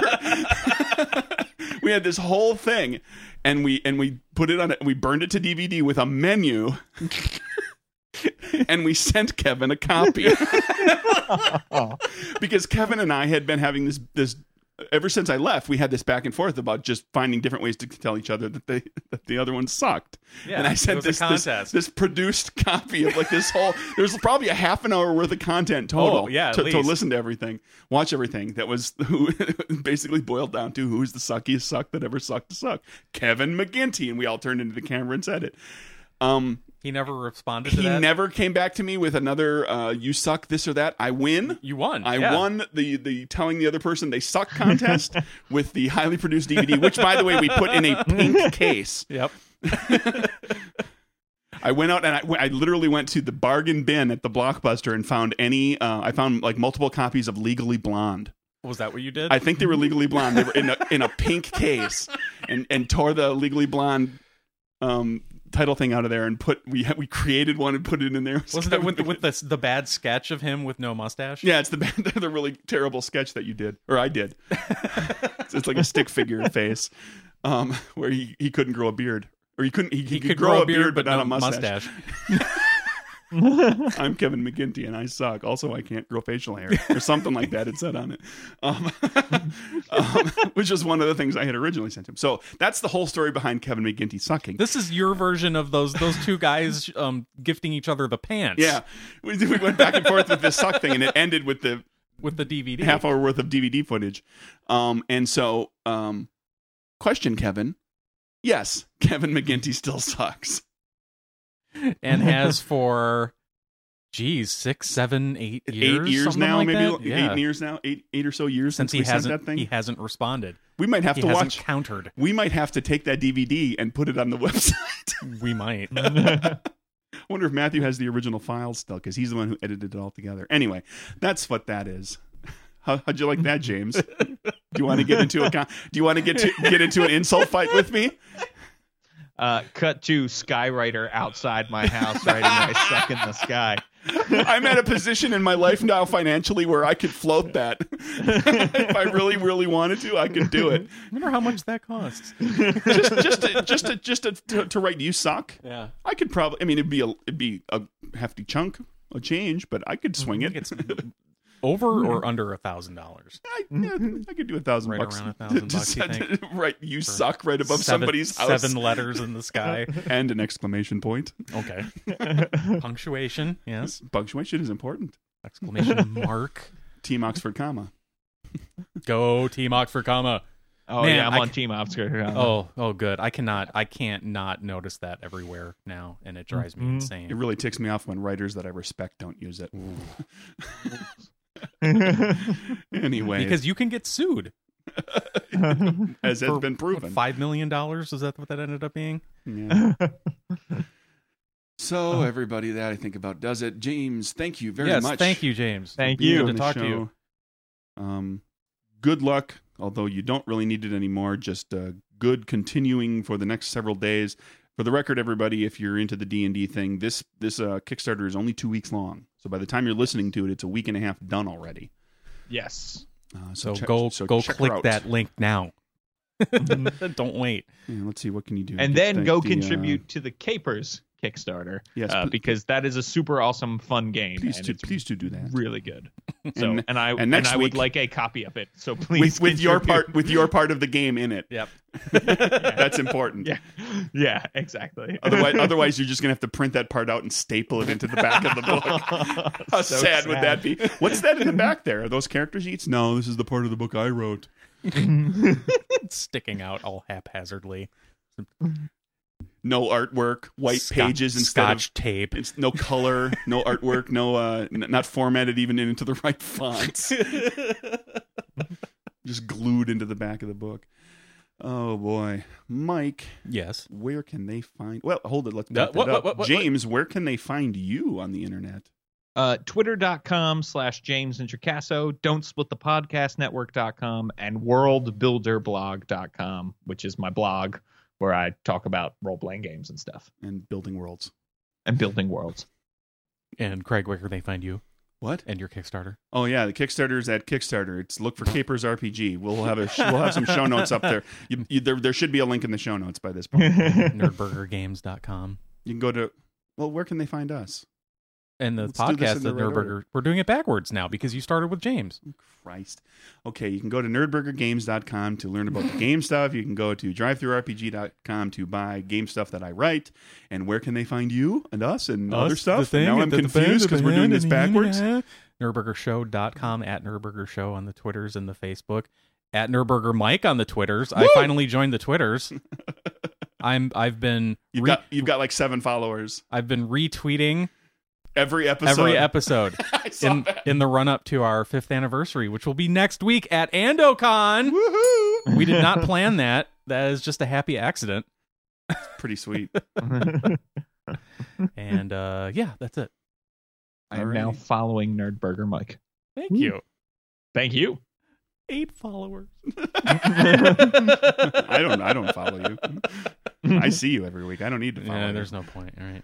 we had this whole thing, and we and we put it on it. We burned it to DVD with a menu, and we sent Kevin a copy because Kevin and I had been having this this. Ever since I left, we had this back and forth about just finding different ways to tell each other that they that the other one sucked. Yeah, and I sent this, this this produced copy of like this whole. There's probably a half an hour worth of content total. Oh, yeah, to, to listen to everything, watch everything. That was who basically boiled down to who's the suckiest suck that ever sucked to suck. Kevin McGinty, and we all turned into the camera and said it. Um, he never responded to he that. never came back to me with another uh, "you suck this or that." I win. you won. I yeah. won the the telling the other person they suck contest with the highly produced DVD, which by the way we put in a pink case. Yep. I went out and I, I literally went to the bargain bin at the Blockbuster and found any. Uh, I found like multiple copies of Legally Blonde. Was that what you did? I think they were Legally Blonde. They were in a in a pink case, and and tore the Legally Blonde um, title thing out of there and put we we created one and put it in there. Wasn't it with the, with the the bad sketch of him with no mustache? Yeah, it's the the really terrible sketch that you did or I did. it's, it's like a stick figure face, um, where he, he couldn't grow a beard or he couldn't he, he, He could grow, a beard, but, not no a mustache. I'm Kevin McGinty and I suck. Also, I can't grow facial hair or something like that. It said on it, um, um, which is one of the things I had originally sent him. So that's the whole story behind Kevin McGinty sucking. This is your version of those those two guys um, gifting each other the pants. yeah, we, we went back and forth with this suck thing, and it ended with the with the DVD. half hour worth of DVD footage. Um, and so, um, question, Kevin. Yes, Kevin McGinty still sucks. And has for, geez, six, seven, eight years. eight years now, like maybe that? Yeah. eight years now, eight eight or so years Since since, he hasn't that thing. he hasn't responded. we might have He to hasn't watch. countered. We might have to take that DVD and put it on the website. We might. I wonder if Matthew has the original files still, because he's the one who edited it all together. Anyway, that's what that is. How, how'd you like that, James? do you want to get into a Do you want to get to get into an insult fight with me? Uh, cut to Skywriter outside my house writing I suck in the sky. I'm at a position in my life now financially where I could float that. if I really, really wanted to, I could do it. I wonder how much that costs. Just, just, to, just, to, just to, to, to write "you suck." Yeah. I could probably. I mean, it'd be a, it'd be a hefty chunk a change, but I could swing it. It's over or under a thousand dollars. I, could do a thousand Right bucks. around a thousand to bucks, you send- think? right, you suck right above Seven- somebody's house, Seven letters in the sky. and an exclamation point. Okay. Punctuation. Yes. Punctuation is important. Exclamation mark. Team Oxford comma. Go Team Oxford, comma. Oh Man, yeah, I'm I on c- Team Oscar. Oh, oh, good. I cannot. I can't not notice that everywhere now, and it drives me Mhm. It insane. really ticks me off when writers that I respect don't use it. anyway, Because you can get sued. as has for, been what, proven. Five million dollars. Is that what that ended up being? Yeah. So everybody that I think about does it. James, thank you very yes. much. Thank you, James. Thank you. Good to the talk to you. Um, good luck although you don't really need it anymore. Just uh, good continuing for the next several days. For the record, everybody, if you're into the D and D thing, this this uh, Kickstarter is only two weeks long. So by the time you're listening to it, it's a week and a half done already. Yes. Uh, So check- go so go click that link now. Don't wait. Yeah, let's see what can you do. and then go the, uh, contribute to the Capers Kickstarter. Yes, uh, pl- because that is a super awesome, fun game. please and do please do do that. really good. So, and, And- I and and, next I week- would like a copy of it. So please, with with your part with your part of the game in it. Yep. That's important. Yeah, yeah, exactly. Otherwise, otherwise, you're just gonna have to print that part out and staple it into the back of the book. How So sad, would that be? What's that in the back there? Are those character sheets? No, this is the part of the book I wrote. It's sticking out all haphazardly. No artwork, white Scotch- pages instead scotch of tape. it's no color, no artwork, no uh, n- not formatted even into the right fonts. just glued into the back of the book. Oh boy, Mike, yes. where can they find? Well, hold it. Let's Uh, back what- up. what- what- what- James, where can they find you on the internet? uh, twitter.com slash James Introcaso, don't split the podcast network.com, and worldbuilderblog.com, which is my blog where I talk about role playing games and stuff And building worlds. and building worlds. And Craig, where can they find you What? and your Kickstarter? Oh yeah, the Kickstarter's at Kickstarter. It's look for Capers RPG. We'll have a we'll have some show notes up there. You, you, there. There should be a link in the show notes by this point. Nerdburgergames.com. You can go to. Well, where can they find us? And the Let's podcast in the at right Nerdburger. order. We're doing it backwards now because you started with James. Christ. Okay, you can go to nerdburgergames.com to learn about the game stuff. You can go to drivethrurpg.com to buy game stuff that I write. And where can they find you and us and other stuff? thing, now I'm confused because we're doing this backwards. Nerdburgershow.com at Nerdburger Show on the Twitters and the Facebook. At Nerdburger Mike on the Twitters. I finally joined the Twitters. I'm I've been You've got you've got like seven followers I've been retweeting every episode. every episode I saw in that. in the run up to our fifth anniversary, which will be next week at AndoCon. Woohoo! we did not plan that. That is just a happy accident. Pretty sweet. And uh yeah, that's it. I'm now Alrighty. following Nerdburger Mike. Thank Ooh. you. Thank you. Eight followers. I don't I don't follow you. I see you every week. I don't need to follow Yeah, you. there's no point. All right.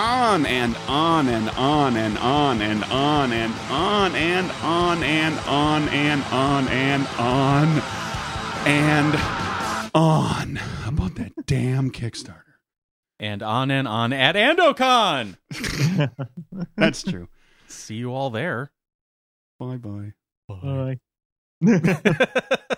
and on and on and on and on and on and on and on and on and on and on about that damn Kickstarter. And on and on at AndoCon. That's true. See you all there. Bye bye. Bye. Bye.